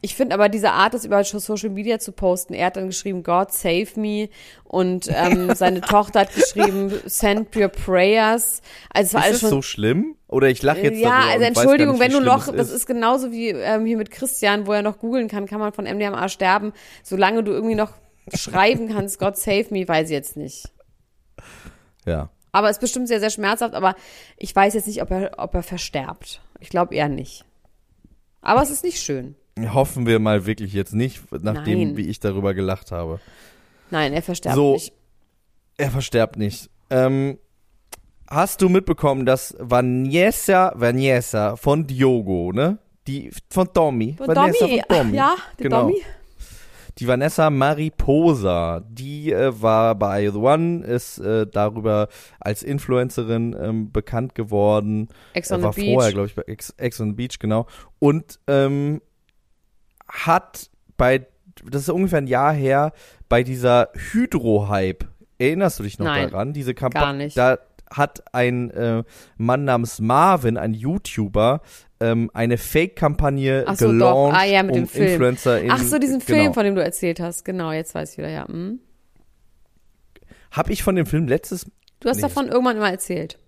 Ich finde aber diese Art, das über Social Media zu posten, er hat dann geschrieben, God save me und ähm, seine Tochter hat geschrieben, send your prayers. Also es war Ist alles es schon so schlimm? Oder ich lache jetzt ja, also Entschuldigung, nicht, wenn du noch, das ist genauso wie ähm, hier mit Christian, wo er noch googeln kann, kann man von MDMA sterben. Solange du irgendwie noch schreiben kannst, God save me, weiß ich jetzt nicht. Ja. Aber es ist bestimmt sehr, sehr schmerzhaft, aber ich weiß jetzt nicht, ob er, ob er versterbt. Ich glaube eher nicht. Aber es ist nicht schön. Hoffen wir mal wirklich jetzt nicht, nachdem, Nein. wie ich darüber gelacht habe. Nein, er versterbt So. nicht. Er versterbt nicht. Ähm, hast du mitbekommen, dass Vanessa, Vanessa von Diogo, ne? Die von Tommy. Von Vanessa Domi, von Tommy. ja, der Genau. Die Vanessa Mariposa, die äh, war bei The One, ist äh, darüber als Influencerin ähm, bekannt geworden. Ex on war the Beach. vorher, glaube ich, bei Ex, Ex on the Beach, genau. Und ähm, hat bei, das ist ungefähr ein Jahr her, bei dieser Hydro-Hype, erinnerst du dich noch Nein, daran? Diese gar Kampagne, nicht. da hat ein äh, Mann namens Marvin, ein YouTuber, ähm, eine Fake-Kampagne so, gelauncht, Ah, ja, mit um dem Film. Influencer in, Ach so, diesen Film, genau. von dem du erzählt hast. Genau, jetzt weiß ich wieder, ja. Hm. Hab ich von dem Film letztes, Du hast Nee, davon irgendwann immer erzählt.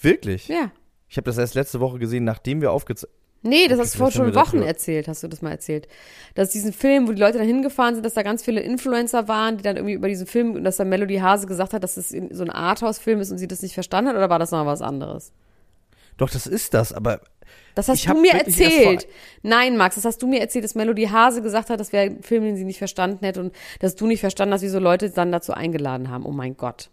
wirklich? Ja. Ich habe das erst letzte Woche gesehen, nachdem wir aufgezeichnet Nee, das hast du vor schon Wochen erzählt, hast du das mal erzählt. Dass diesen Film, wo die Leute dann hingefahren sind, dass da ganz viele Influencer waren, die dann irgendwie über diesen Film, und dass dann Melody Hase gesagt hat, dass es in- so ein Arthouse-Film ist und sie das nicht verstanden hat, oder war das noch was anderes? Doch, das ist das, aber Das hast du mir erzählt. Nein, Max, das hast du mir erzählt, dass Melody Hase gesagt hat, das wäre ein Film, den sie nicht verstanden hätte und dass du nicht verstanden hast, wieso Leute dann dazu eingeladen haben. Oh mein Gott.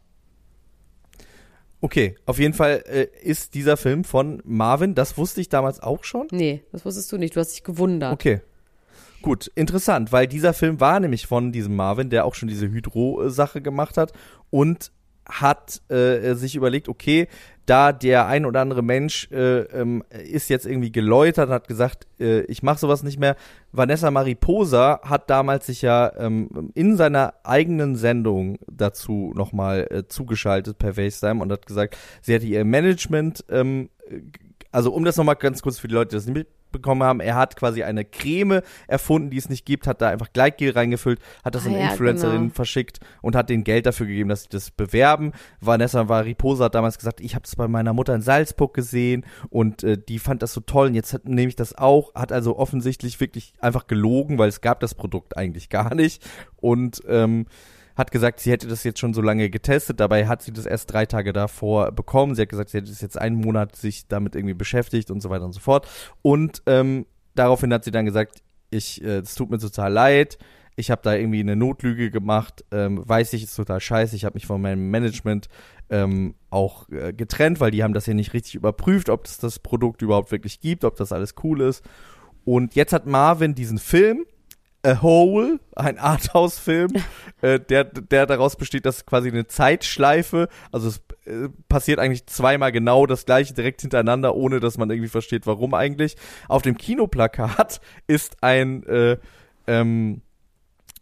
Okay. Auf jeden Fall äh, ist dieser Film von Marvin, das wusste ich damals auch schon. Nee, das wusstest du nicht. Du hast dich gewundert. Okay. Gut, interessant, weil dieser Film war nämlich von diesem Marvin, der auch schon diese Hydro-Sache gemacht hat und hat äh, sich überlegt, okay, da der ein oder andere Mensch äh, ähm, ist jetzt irgendwie geläutert, hat gesagt, äh, ich mache sowas nicht mehr. Vanessa Mariposa hat damals sich ja ähm, in seiner eigenen Sendung dazu nochmal äh, zugeschaltet per FaceTime und hat gesagt, sie hätte ihr Management, ähm, also um das nochmal ganz kurz für die Leute, die das nicht mitbekommen haben, er hat quasi eine Creme erfunden, die es nicht gibt, hat da einfach Gleitgel reingefüllt, hat das Ah an ja, Influencerinnen genau. verschickt und hat denen Geld dafür gegeben, dass sie das bewerben. Vanessa Mariposa hat damals gesagt, ich habe das bei meiner Mutter in Salzburg gesehen und äh, die fand das so toll und jetzt hat- nehme ich das auch. Hat also offensichtlich wirklich einfach gelogen, weil es gab das Produkt eigentlich gar nicht und ähm, hat gesagt, sie hätte das jetzt schon so lange getestet, dabei hat sie das erst drei Tage davor bekommen. Sie hat gesagt, sie hätte es jetzt einen Monat sich damit irgendwie beschäftigt und so weiter und so fort. Und ähm, daraufhin hat sie dann gesagt, ich, äh, es tut mir total leid, ich habe da irgendwie eine Notlüge gemacht, ähm, weiß ich, ist total scheiße, ich habe mich von meinem Management ähm, auch äh, getrennt, weil die haben das hier nicht richtig überprüft, ob es das Produkt überhaupt wirklich gibt, ob das alles cool ist. Und jetzt hat Marvin diesen Film A Hole, ein Arthouse-Film, äh, der, der daraus besteht, dass quasi eine Zeitschleife, also es äh, passiert eigentlich zweimal genau das gleiche direkt hintereinander, ohne dass man irgendwie versteht, warum eigentlich. Auf dem Kinoplakat ist ein äh, ähm,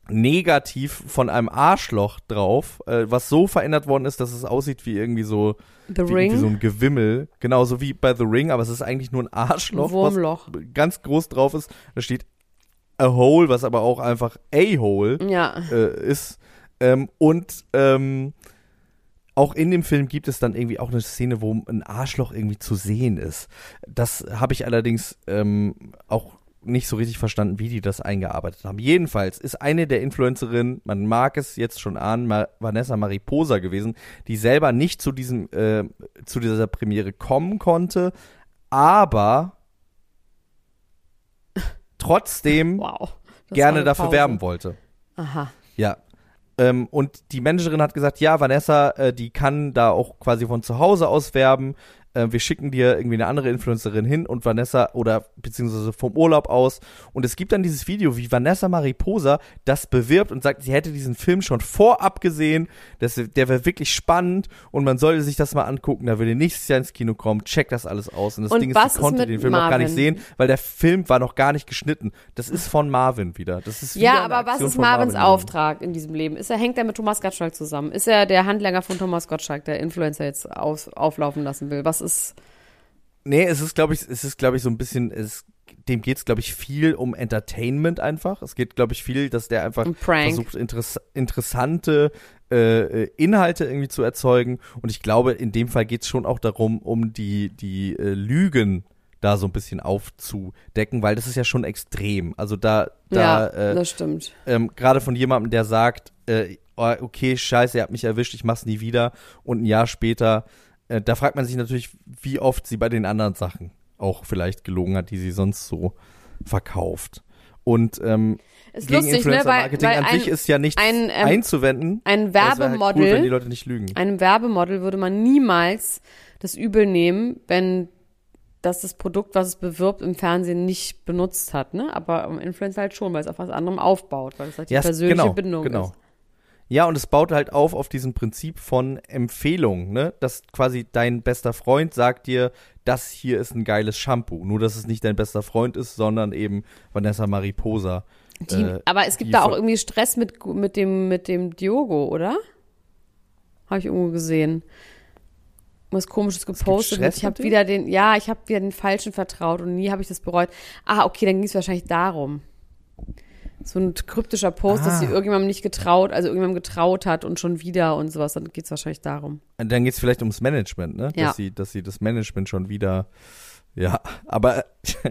Negativ von einem Arschloch drauf, äh, was so verändert worden ist, dass es aussieht wie irgendwie so, The wie, Ring. wie so ein Gewimmel, genauso wie bei The Ring, aber es ist eigentlich nur ein Arschloch, Wurmloch. was ganz groß drauf ist. Da steht a hole, was aber auch einfach a hole Ja. äh, ist. Ähm, und ähm, auch in dem Film gibt es dann irgendwie auch eine Szene, wo ein Arschloch irgendwie zu sehen ist. Das habe ich allerdings ähm, auch nicht so richtig verstanden, wie die das eingearbeitet haben. Jedenfalls ist eine der Influencerinnen, man mag es jetzt schon ahnen, Ma Vanessa Mariposa gewesen, die selber nicht zu diesem äh, zu dieser Premiere kommen konnte, aber trotzdem Wow. Gerne dafür Pause. werben wollte. Aha. Ja. Ähm, und die Managerin hat gesagt, ja, Vanessa, äh, die kann da auch quasi von zu Hause aus werben. Äh, wir schicken dir irgendwie eine andere Influencerin hin und Vanessa oder beziehungsweise vom Urlaub aus. Und es gibt dann dieses Video, wie Vanessa Mariposa das bewirbt und sagt, sie hätte diesen Film schon vorab gesehen. Das, der wäre wirklich spannend und man sollte sich das mal angucken. Da würde nächstes Jahr ins Kino kommen. Check das alles aus. Und das Und Ding ist, sie ist konnte den Film noch gar nicht Marvin? sehen, weil der Film war noch gar nicht geschnitten. Das ist von Marvin wieder. Das ist Ja, aber was ist Marvins Marvin. Auftrag in diesem Leben? Ist er, hängt er mit Thomas Gottschalk zusammen? Ist er der Handlanger von Thomas Gottschalk, der Influencer jetzt auf, auflaufen lassen will? Was ist. Nee, es ist, glaube ich, es ist, glaube ich, so ein bisschen, es, dem geht's, glaube ich, viel um Entertainment einfach. Es geht, glaube ich, viel, dass der einfach Ein versucht, interess interessante äh, Inhalte irgendwie zu erzeugen. Und ich glaube, in dem Fall geht's schon auch darum, um die, die äh, Lügen da so ein bisschen aufzudecken, weil das ist ja schon extrem. Also da, da ja, äh, das stimmt. ähm, gerade von jemandem, der sagt, äh, oh, okay, scheiße, ihr habt mich erwischt, ich mach's nie wieder. Und ein Jahr später, äh, da fragt man sich natürlich, wie oft sie bei den anderen Sachen auch vielleicht gelogen hat, die sie sonst so verkauft. Und ähm, Ist gegen lustig, ne? Weil, Influencer-Marketing weil an ein, sich ist ja nichts ein, ähm, einzuwenden. ein wäre Halt cool, Werbemodel- wenn die Leute nicht lügen. einem Werbemodel würde man niemals das übel nehmen, wenn das das Produkt, was es bewirbt, im Fernsehen nicht benutzt hat, ne? Aber im Influencer halt schon, weil es auf was anderem aufbaut, weil es halt die Ja, es- persönliche genau, Bindung genau. ist. Ja, und es baut halt auf auf diesem Prinzip von Empfehlung, ne? Dass quasi dein bester Freund sagt dir, das hier ist ein geiles Shampoo. Nur, dass es nicht dein bester Freund ist, sondern eben Vanessa Mariposa. Die, äh, aber es gibt da auch irgendwie Stress mit, mit dem, mit dem Diogo, oder? Habe ich irgendwo gesehen. Was komisches gepostet. Stress ich habe wieder den, ja, ich habe wieder den Falschen vertraut und nie habe ich das bereut. Ah, okay, dann ging es wahrscheinlich darum. So ein kryptischer Post, dass sie Ah. irgendjemandem nicht getraut, also irgendjemandem getraut hat und schon wieder und sowas. Dann geht es wahrscheinlich darum. Dann geht's vielleicht ums Management, ne? Ja. Dass sie, dass sie das Management schon wieder, ja, aber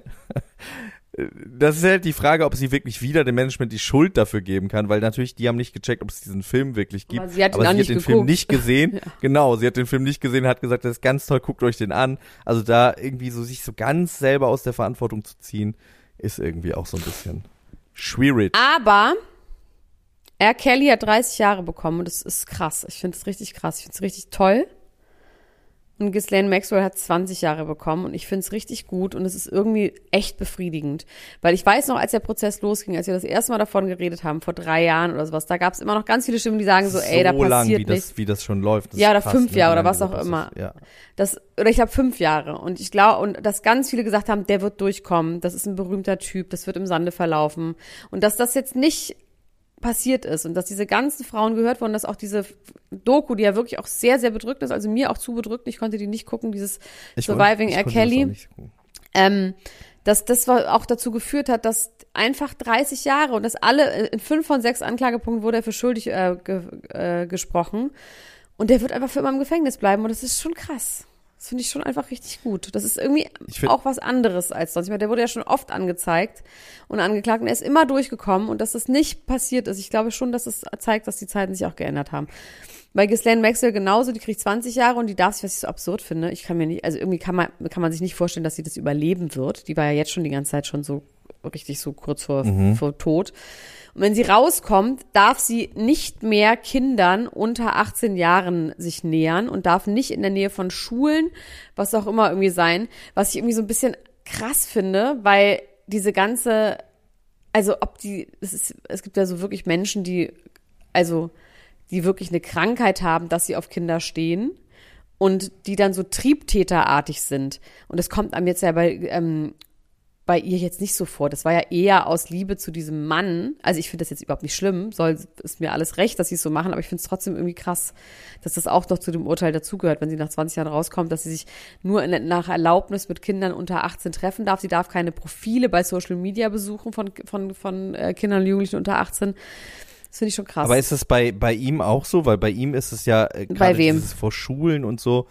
das ist halt die Frage, ob sie wirklich wieder dem Management die Schuld dafür geben kann, weil natürlich die haben nicht gecheckt, ob es diesen Film wirklich gibt. Aber sie hat auch sie hat den Film geguckt. nicht gesehen. Genau, sie hat den Film nicht gesehen, hat gesagt, das ist ganz toll, guckt euch den an. Also da irgendwie so sich so ganz selber aus der Verantwortung zu ziehen, ist irgendwie auch so ein bisschen schwierig. Aber R. Kelly hat 30 Jahre bekommen und das ist krass. Ich finde es richtig krass. Ich finde es richtig toll. Und Ghislaine Maxwell hat 20 Jahre bekommen und ich finde es richtig gut und es ist irgendwie echt befriedigend. Weil ich weiß noch, als der Prozess losging, als wir das erste Mal davon geredet haben, vor drei Jahren oder sowas, da gab es immer noch ganz viele Stimmen, die sagen so, ey, da lang, passiert wie nichts. das, wie das schon läuft. Das Ja, ist oder fünf Jahre oder was auch immer. Prozess- Ja. Das, oder ich habe fünf Jahre und ich glaube, und dass ganz viele gesagt haben, der wird durchkommen, das ist ein berühmter Typ, das wird im Sande verlaufen. Und dass das jetzt nicht passiert ist und dass diese ganzen Frauen gehört wurden, dass auch diese Doku, die ja wirklich auch sehr, sehr bedrückt ist, also mir auch zu bedrückt, ich konnte die nicht gucken, dieses Ich Surviving R. das Kelly gucken. ähm, dass das auch dazu geführt hat, dass einfach 30 Jahre und dass alle in fünf von sechs Anklagepunkten wurde er für schuldig äh, ge, äh, gesprochen und der wird einfach für immer im Gefängnis bleiben und das ist schon krass. Das finde ich schon einfach richtig gut. Das ist irgendwie auch was anderes als sonst. Ich meine, der wurde ja schon oft angezeigt und angeklagt und er ist immer durchgekommen und dass das nicht passiert ist. Ich glaube schon, dass es zeigt, dass die Zeiten sich auch geändert haben. Bei Ghislaine Maxwell genauso, die kriegt 20 Jahre und die darf sich, was ich so absurd finde, ich kann mir nicht, also irgendwie kann man, kann man sich nicht vorstellen, dass sie das überleben wird. Die war ja jetzt schon die ganze Zeit schon so richtig so kurz vor, vor Tod. Und wenn sie rauskommt, darf sie nicht mehr Kindern unter 18 Jahren sich nähern und darf nicht in der Nähe von Schulen, was auch immer irgendwie sein, was ich irgendwie so ein bisschen krass finde, weil diese ganze also ob die, es, ist, es gibt ja so wirklich Menschen, die, also, die wirklich eine Krankheit haben, dass sie auf Kinder stehen und die dann so triebtäterartig sind. Und das kommt einem jetzt ja bei, ähm, bei ihr jetzt nicht so vor. Das war ja eher aus Liebe zu diesem Mann. Also ich finde das jetzt überhaupt nicht schlimm. Soll, ist mir alles recht, dass sie es so machen, aber ich finde es trotzdem irgendwie krass, dass das auch noch zu dem Urteil dazugehört, wenn sie nach 20 Jahren rauskommt, dass sie sich nur in, nach Erlaubnis mit Kindern unter 18 treffen darf. Sie darf keine Profile bei Social Media besuchen von, von, von äh, Kindern und Jugendlichen unter 18. Das finde ich schon krass. Aber ist das bei, bei ihm auch so? Weil bei ihm ist es ja äh, gerade vor Schulen und so.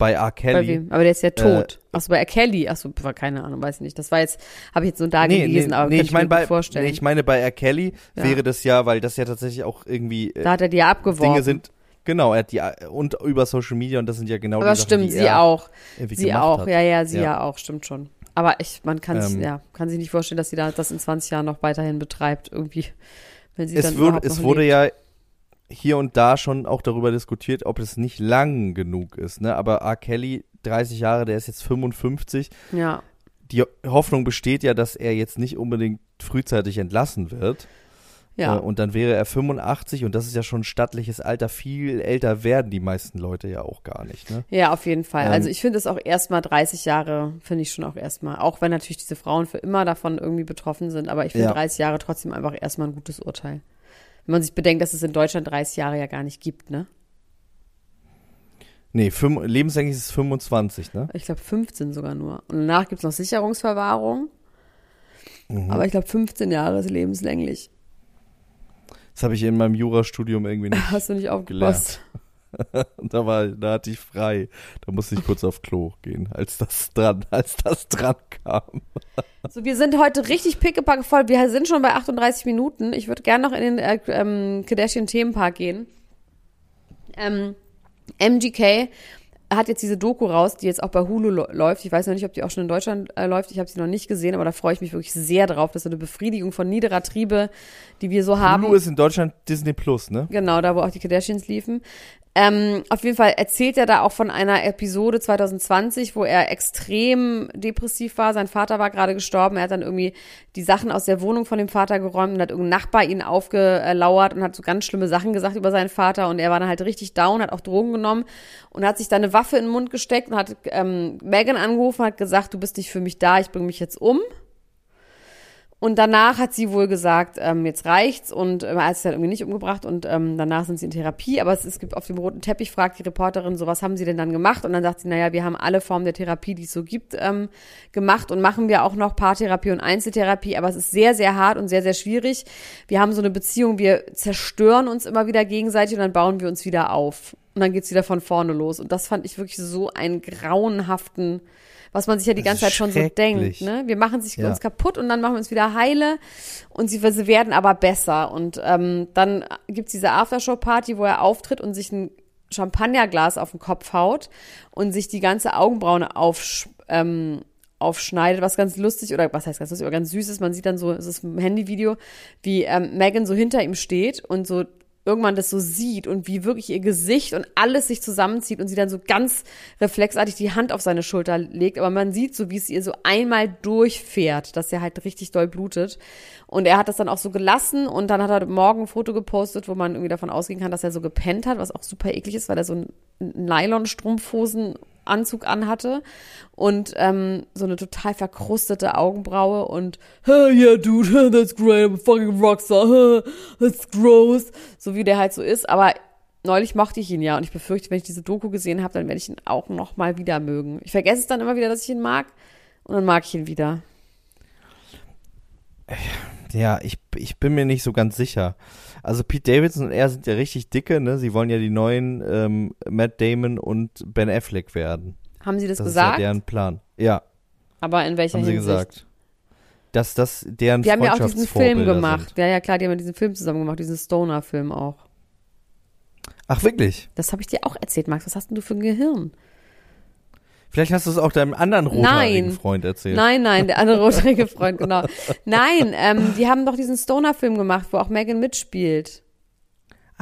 Bei R. Kelly. bei wem? Aber der ist ja tot. Achso, bei R. Kelly. Achso, war keine Ahnung, weiß ich nicht. Das war jetzt, habe ich jetzt nur da gelesen, aber nee, könnte ich meine mir bei, vorstellen. nee, ich meine bei R. Kelly Ja. wäre das ja, weil das ja tatsächlich auch irgendwie äh, da hat er die ja abgeworfen. Dinge sind. Genau, er hat die und über Social Media und das sind ja genau aber die Sachen, stimmt, die sie er auch. Sie auch, hat. ja, ja, sie ja. Ja. auch, stimmt schon. Aber ich, man kann sich, Ähm. ja, kann sich nicht vorstellen, dass sie da das in 20 Jahren noch weiterhin betreibt, irgendwie. Wenn sie Es, dann wurde, es wurde lebt. ja hier und da schon auch darüber diskutiert, ob es nicht lang genug ist. Ne? Aber R. Kelly, 30 Jahre, der ist jetzt 55. Ja, Die Hoffnung besteht ja, dass er jetzt nicht unbedingt frühzeitig entlassen wird. ja. Äh, und dann wäre er 85 und das ist ja schon ein stattliches Alter. Viel älter werden die meisten Leute ja auch gar nicht. Ne? Ja, auf jeden Fall. Ähm, also ich finde es auch erstmal 30 Jahre, finde ich schon auch erstmal. Auch wenn natürlich diese Frauen für immer davon irgendwie betroffen sind, aber ich finde Ja. 30 Jahre trotzdem einfach erstmal ein gutes Urteil. Wenn man sich bedenkt, dass es in Deutschland 30 Jahre ja gar nicht gibt, ne? Nee, fünf, lebenslänglich ist es 25, ne? Ich glaube 15 sogar nur. Und danach gibt es noch Sicherungsverwahrung. Mhm. Aber ich glaube 15 Jahre ist lebenslänglich. Das habe ich in meinem Jurastudium irgendwie nicht. Hast du nicht aufgepasst? da war, da hatte ich frei. Da musste ich kurz auf Klo gehen, als das dran, als das dran kam. So, wir sind heute richtig pickepacke voll. Wir sind schon bei 38 Minuten. Ich würde gerne noch in den äh, ähm, Kardashian-Themenpark gehen. Ähm, MGK hat jetzt diese Doku raus, die jetzt auch bei Hulu läuft. Ich weiß noch nicht, ob die auch schon in Deutschland äh, läuft. Ich habe sie noch nicht gesehen, aber da freue ich mich wirklich sehr drauf. Das ist eine Befriedigung von niederer Triebe, die wir so haben. Hulu ist in Deutschland Disney Plus, ne? Genau, da wo auch die Kardashians liefen. Ähm, auf jeden Fall erzählt er da auch von einer Episode 2020, wo er extrem depressiv war. Sein Vater war gerade gestorben. Er hat dann irgendwie die Sachen aus der Wohnung von dem Vater geräumt und hat irgendein Nachbar ihn aufgelauert und hat so ganz schlimme Sachen gesagt über seinen Vater. Und er war dann halt richtig down, hat auch Drogen genommen und hat sich dann eine Waffe in den Mund gesteckt und hat ähm, Megan angerufen, hat gesagt, du bist nicht für mich da, ich bringe mich jetzt um. Und danach hat sie wohl gesagt, ähm, jetzt reicht's und er hat sich dann irgendwie nicht umgebracht und ähm, danach sind sie in Therapie. Aber es, es gibt auf dem roten Teppich, fragt die Reporterin, so was haben sie denn dann gemacht? Und dann sagt sie, naja, wir haben alle Formen der Therapie, die es so gibt, ähm, gemacht und machen wir auch noch Paartherapie und Einzeltherapie. Aber es ist sehr, sehr hart und sehr, sehr schwierig. Wir haben so eine Beziehung, wir zerstören uns immer wieder gegenseitig und dann bauen wir uns wieder auf. Und dann geht's wieder von vorne los. Und das fand ich wirklich so einen grauenhaften was man sich ja die ganze Zeit schon so denkt. Ne? Wir machen sich Ja. uns kaputt und dann machen wir uns wieder heile und sie, sie werden aber besser. Und ähm, dann gibt's diese Aftershow-Party, wo er auftritt und sich ein Champagnerglas auf den Kopf haut und sich die ganze Augenbraune aufsch ähm, aufschneidet, was ganz lustig oder was heißt ganz lustig, aber ganz süß ist. Man sieht dann so, es ist ein Handyvideo, wie ähm, Megan so hinter ihm steht und so irgendwann das so sieht und wie wirklich ihr Gesicht und alles sich zusammenzieht und sie dann so ganz reflexartig die Hand auf seine Schulter legt, aber man sieht so, wie es ihr so einmal durchfährt, dass er halt richtig doll blutet. Und er hat das dann auch so gelassen und dann hat er morgen ein Foto gepostet, wo man irgendwie davon ausgehen kann, dass er so gepennt hat, was auch super eklig ist, weil er so einen Nylon-Strumpfhosen-Anzug anhatte und ähm, so eine total verkrustete Augenbraue und hey, yeah, dude, that's great, I'm a fucking rockstar, that's gross, so wie der halt so ist, aber neulich mochte ich ihn ja und ich befürchte, wenn ich diese Doku gesehen habe, dann werde ich ihn auch noch mal wieder mögen. Ich vergesse es dann immer wieder, dass ich ihn mag und dann mag ich ihn wieder. Ja, ich, ich bin mir nicht so ganz sicher. Also Pete Davidson und er sind ja richtig dicke, ne? Sie wollen ja die neuen ähm, Matt Damon und Ben Affleck werden. Haben Sie das, Das gesagt? ist ja deren Plan. Ja, aber in welcher haben sie Hinsicht? gesagt. Dass das deren Die haben ja auch diesen Film gemacht. Sind. Ja, ja, klar, die haben ja diesen Film zusammen gemacht, diesen Stoner-Film auch. Ach, wirklich? Das habe ich dir auch erzählt, Max. Was hast denn du für ein Gehirn? Vielleicht hast du es auch deinem anderen rothaarigen Nein. Freund erzählt. Nein, nein, der andere rothaarige Freund, genau. Nein, ähm, die haben doch diesen Stoner-Film gemacht, wo auch Megan mitspielt.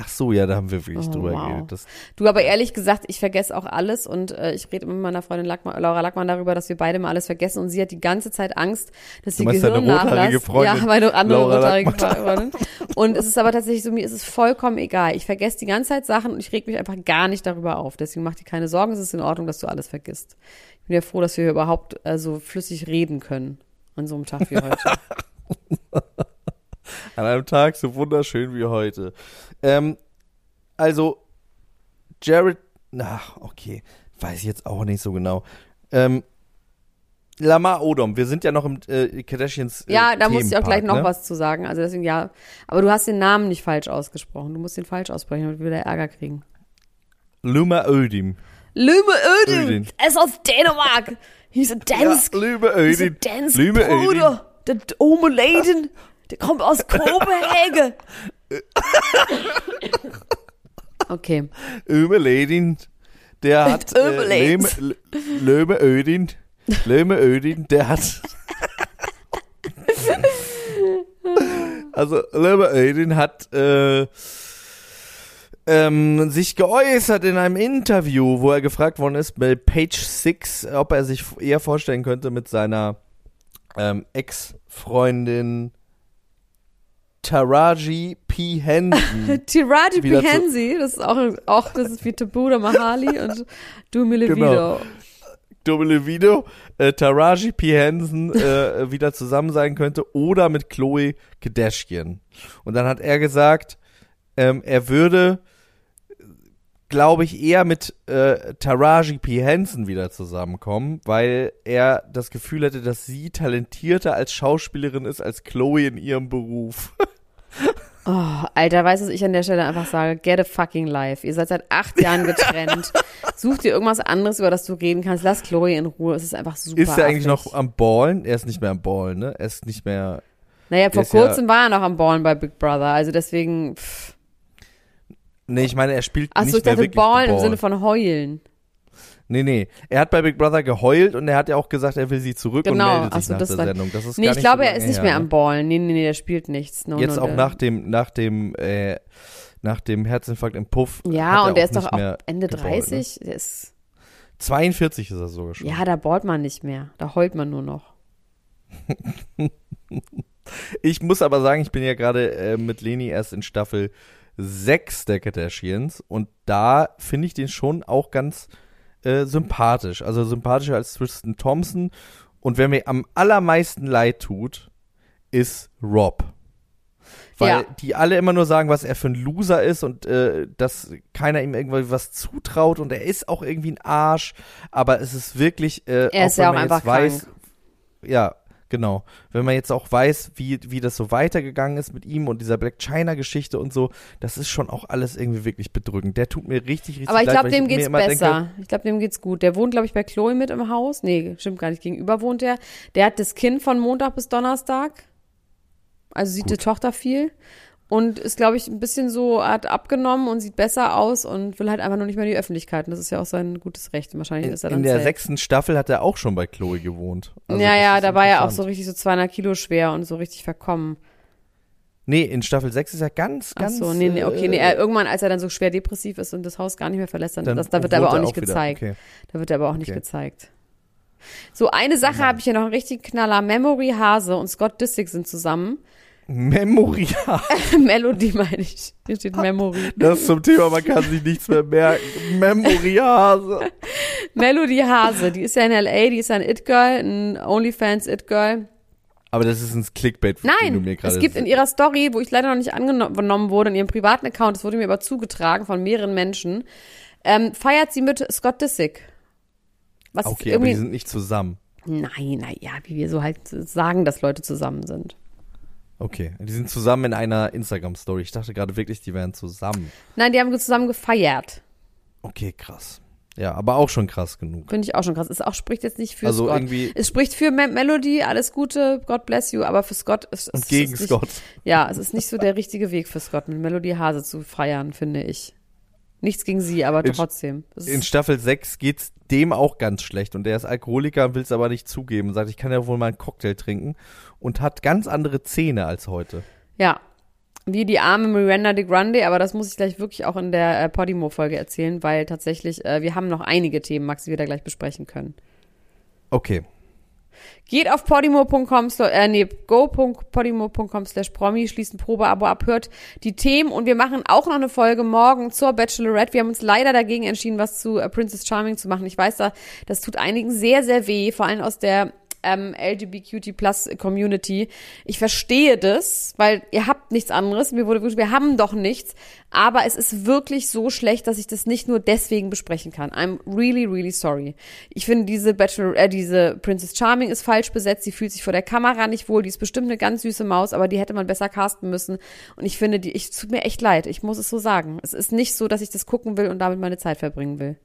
Ach so, ja, da haben wir wirklich Oh, drüber wow. geredet. Das, Du, aber ehrlich gesagt, ich vergesse auch alles und äh, ich rede immer mit meiner Freundin Lackmann, Laura Lackmann darüber, dass wir beide mal alles vergessen und sie hat die ganze Zeit Angst, dass Du deine Gehirn nachlässt. Ja, meine andere Laura rothaarige. Freundin. Und es ist aber tatsächlich so, mir ist es vollkommen egal. Ich vergesse die ganze Zeit Sachen und ich reg mich einfach gar nicht darüber auf. Deswegen mach dir keine Sorgen, es ist in Ordnung, dass du alles vergisst. Ich bin ja froh, dass wir hier überhaupt äh, so flüssig reden können an so einem Tag wie heute. an einem Tag so wunderschön wie heute. Ähm, also, Jared, ach, okay, weiß ich jetzt auch nicht so genau. Ähm, Lamar Odom, wir sind ja noch im äh, Kardashians äh, Ja, da muss ich auch gleich noch ne? was zu sagen. Also deswegen ja, aber du hast den Namen nicht falsch ausgesprochen. Du musst den falsch aussprechen, damit wir wieder Ärger kriegen. Luma Ödim. Lüme Ödin, Ödin. er ist aus Dänemark. He's a dance, Ja, Luma he's a Ödim. dance Lüme Ödin. Bruder. Der Ome Leiden, der kommt aus Kopenhagen. Okay, Öme Ledin, der hat äh, Löme Ödin, Löme Ödin, der hat also Löme Ödin hat äh, ähm, sich geäußert in einem Interview, wo er gefragt worden ist bei Page 6, ob er sich eher vorstellen könnte mit seiner ähm, Ex-Freundin Taraji P. Henson Wieder zu- Pihensi, das ist auch, auch das ist wie Tabuda Mahali und Dumi Levido. Genau. Double Video, äh, Taraji P. Henson äh, wieder zusammen sein könnte oder mit Chloe Kardashian. Und dann hat er gesagt, ähm, er würde, glaube ich, eher mit äh, Taraji P. Henson wieder zusammenkommen, weil er das Gefühl hätte, dass sie talentierter als Schauspielerin ist als Chloe in ihrem Beruf. Oh, Alter, weißt du, was ich an der Stelle einfach sage? Get a fucking life. Ihr seid seit acht Jahren getrennt. Such dir irgendwas anderes, über das du reden kannst. Lass Chloe in Ruhe. Es ist einfach super. ist er eigentlich noch am Ballen? Er ist nicht mehr am Ballen, ne? Er ist nicht mehr Naja, vor ist ja- kurzem war er noch am Ballen bei Big Brother. Also deswegen. Pff. Nee, ich meine, er spielt Achso, nicht ich mehr dachte wirklich Ballen im Ball. Sinne von heulen. Nee, nee. Er hat bei Big Brother geheult und er hat ja auch gesagt, er will sie zurück und Genau. meldet sich Achso, nach das der dann- Sendung. Das ist Nee, gar ich glaube, so er ist nicht mehr ne? am Ballen. Nee, nee, nee, der spielt nichts. No, Jetzt no, auch der- nach dem, nach dem, äh, nach dem Herzinfarkt im Puff. Ja, und er der ist doch auch mehr Ende geballt, 30. Der ist, Ne? 42 ist er sogar schon. ja, da ballt man nicht mehr. Da heult man nur noch. Ich muss aber sagen, ich bin ja gerade äh, mit Leni erst in Staffel 6 der Kardashians und da finde ich den schon auch ganz äh, sympathisch. Also sympathischer als Tristan Thompson. Und wer mir am allermeisten leid tut, ist Rob. Weil Ja. die alle immer nur sagen, was er für ein Loser ist und äh, dass keiner ihm irgendwie was zutraut und er ist auch irgendwie ein Arsch, aber es ist wirklich äh, Er ist ja auch einfach weiß, krank. ja, genau. Wenn man jetzt auch weiß, wie, wie das so weitergegangen ist mit ihm und dieser Black China-Geschichte und so, das ist schon auch alles irgendwie wirklich bedrückend. Der tut mir richtig, richtig Aber ich glaube, dem geht's besser. Denke, ich glaube, dem geht's gut. Der wohnt, glaube ich, bei Chloe mit im Haus. Nee, stimmt gar nicht. Gegenüber wohnt der. Der hat das Kind von Montag bis Donnerstag. Also sieht die Tochter viel. Und ist, glaube ich, ein bisschen so, hat abgenommen und sieht besser aus und will halt einfach nur nicht mehr in die Öffentlichkeit. Und das ist ja auch sein gutes Recht. Wahrscheinlich in, ist er dann in der safe. sechsten Staffel hat er auch schon bei Chloe gewohnt. Also ja, ja, da war er auch so richtig so 200 Kilo schwer und so richtig verkommen. Nee, in Staffel 6 ist er ganz, Ach ganz. so, nee, nee, okay, nee, äh, er, irgendwann, als er dann so schwer depressiv ist und das Haus gar nicht mehr verlässt, dann, dann das, da wird er aber auch nicht wieder. gezeigt. Okay. Da wird er aber auch nicht Okay. gezeigt. So, eine Sache habe ich hier noch einen richtigen Knaller. Memory Hase und Scott Disick sind zusammen. Memorial. Melody meine ich. Hier steht Memory. Das zum Thema, man kann sich nichts mehr merken. Memorial. Melody Hase, die ist ja in L.A., die ist ja ein It-Girl, ein OnlyFans It-Girl. Aber das ist ein Clickbait, den du mir Nein, gerade es gibt in ihrer Story, wo ich leider noch nicht angenommen wurde, in ihrem privaten Account, das wurde mir aber zugetragen von mehreren Menschen, ähm, feiert sie mit Scott Disick. Was Okay, aber die sind nicht zusammen. Nein, naja, wie wir so halt sagen, dass Leute zusammen sind. Okay, die sind zusammen in einer Instagram-Story. Ich dachte gerade wirklich, die wären zusammen. Nein, die haben zusammen gefeiert. Okay, krass. Ja, aber auch schon krass genug. Finde ich auch schon krass. Es auch spricht jetzt nicht für Also Scott. irgendwie- Es spricht für Me Melody, alles Gute, God bless you, aber für Scott ist Und es gegen ist nicht, Scott. Ja, es ist nicht so der richtige Weg für Scott, mit Melody Hase zu feiern, finde ich. Nichts gegen sie, aber In- trotzdem. Es In Staffel 6 geht's dem auch ganz schlecht und der ist Alkoholiker und will es aber nicht zugeben. Sagt, ich kann ja wohl mal einen Cocktail trinken und hat ganz andere Zähne als heute. ja. Wie die arme Miranda de Grande, aber das muss ich gleich wirklich auch in der äh, Podimo-Folge erzählen, weil tatsächlich, äh, wir haben noch einige Themen, Max, die wir da gleich besprechen können. Okay. Geht auf podimo.com, äh, nee, go.podimo.com slash promi, schließt ein Probeabo ab, hört die Themen und wir machen auch noch eine Folge morgen zur Bachelorette. Wir haben uns leider dagegen entschieden, was zu äh, Princess Charming zu machen. Ich weiß, da, das tut einigen sehr, sehr weh, vor allem aus der ähm, LGBTQ Plus Community. Ich verstehe das, weil ihr habt nichts anderes. Mir wurde wirklich, wir haben doch nichts. Aber es ist wirklich so schlecht, dass ich das nicht nur deswegen besprechen kann. I'm really, really sorry. Ich finde diese Bachelor, äh, diese Princess Charming ist falsch besetzt. Sie fühlt sich vor der Kamera nicht wohl. Die ist bestimmt eine ganz süße Maus, aber die hätte man besser casten müssen. Und ich finde, die, ich tut mir echt leid. Ich muss es so sagen. Es ist nicht so, dass ich das gucken will und damit meine Zeit verbringen will.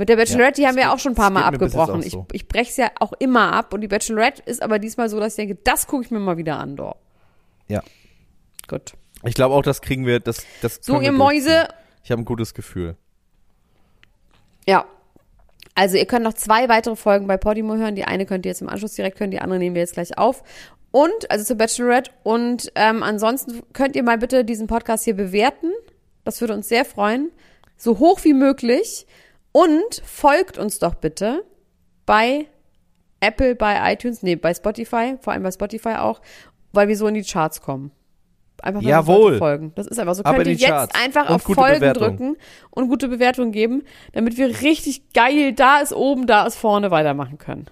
Mit der Bachelorette, Ja, die haben wir geht- auch schon ein paar Mal abgebrochen. so. Ich, ich breche es ja auch immer ab und die Bachelorette ist aber diesmal so, dass ich denke, das gucke ich mir mal wieder an, doch. Ja. Gut. Ich glaube auch, das kriegen wir, das, das So, ihr Mäuse. Ich habe ein gutes Gefühl. Ja. Also ihr könnt noch zwei weitere Folgen bei Podimo hören. Die eine könnt ihr jetzt im Anschluss direkt hören, die andere nehmen wir jetzt gleich auf. Und, also zur Bachelorette. Und ähm, ansonsten könnt ihr mal bitte diesen Podcast hier bewerten. Das würde uns sehr freuen. So hoch wie möglich. Und folgt uns doch bitte bei Apple, bei iTunes, nee, bei Spotify, vor allem bei Spotify auch, weil wir so in die Charts kommen. Einfach Jawohl. Folgen. Das ist einfach so. Könnt ihr jetzt Charts. einfach Und auf Folgen Bewertung. drücken und gute Bewertungen geben, damit wir richtig geil, da ist oben, da ist vorne weitermachen können.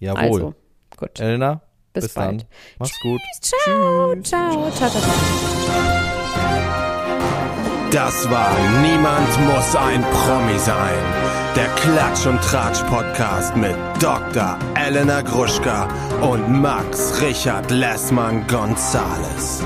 Jawohl. Also, gut. Elena, Bis bis, dann. bald. Mach's gut. Ciao, ciao, ciao, ciao, ciao. Das war Niemand muss ein Promi sein. Der Klatsch und Tratsch Podcast mit Dr. Elena Gruschka und Max Richard Lessmann Gonzales.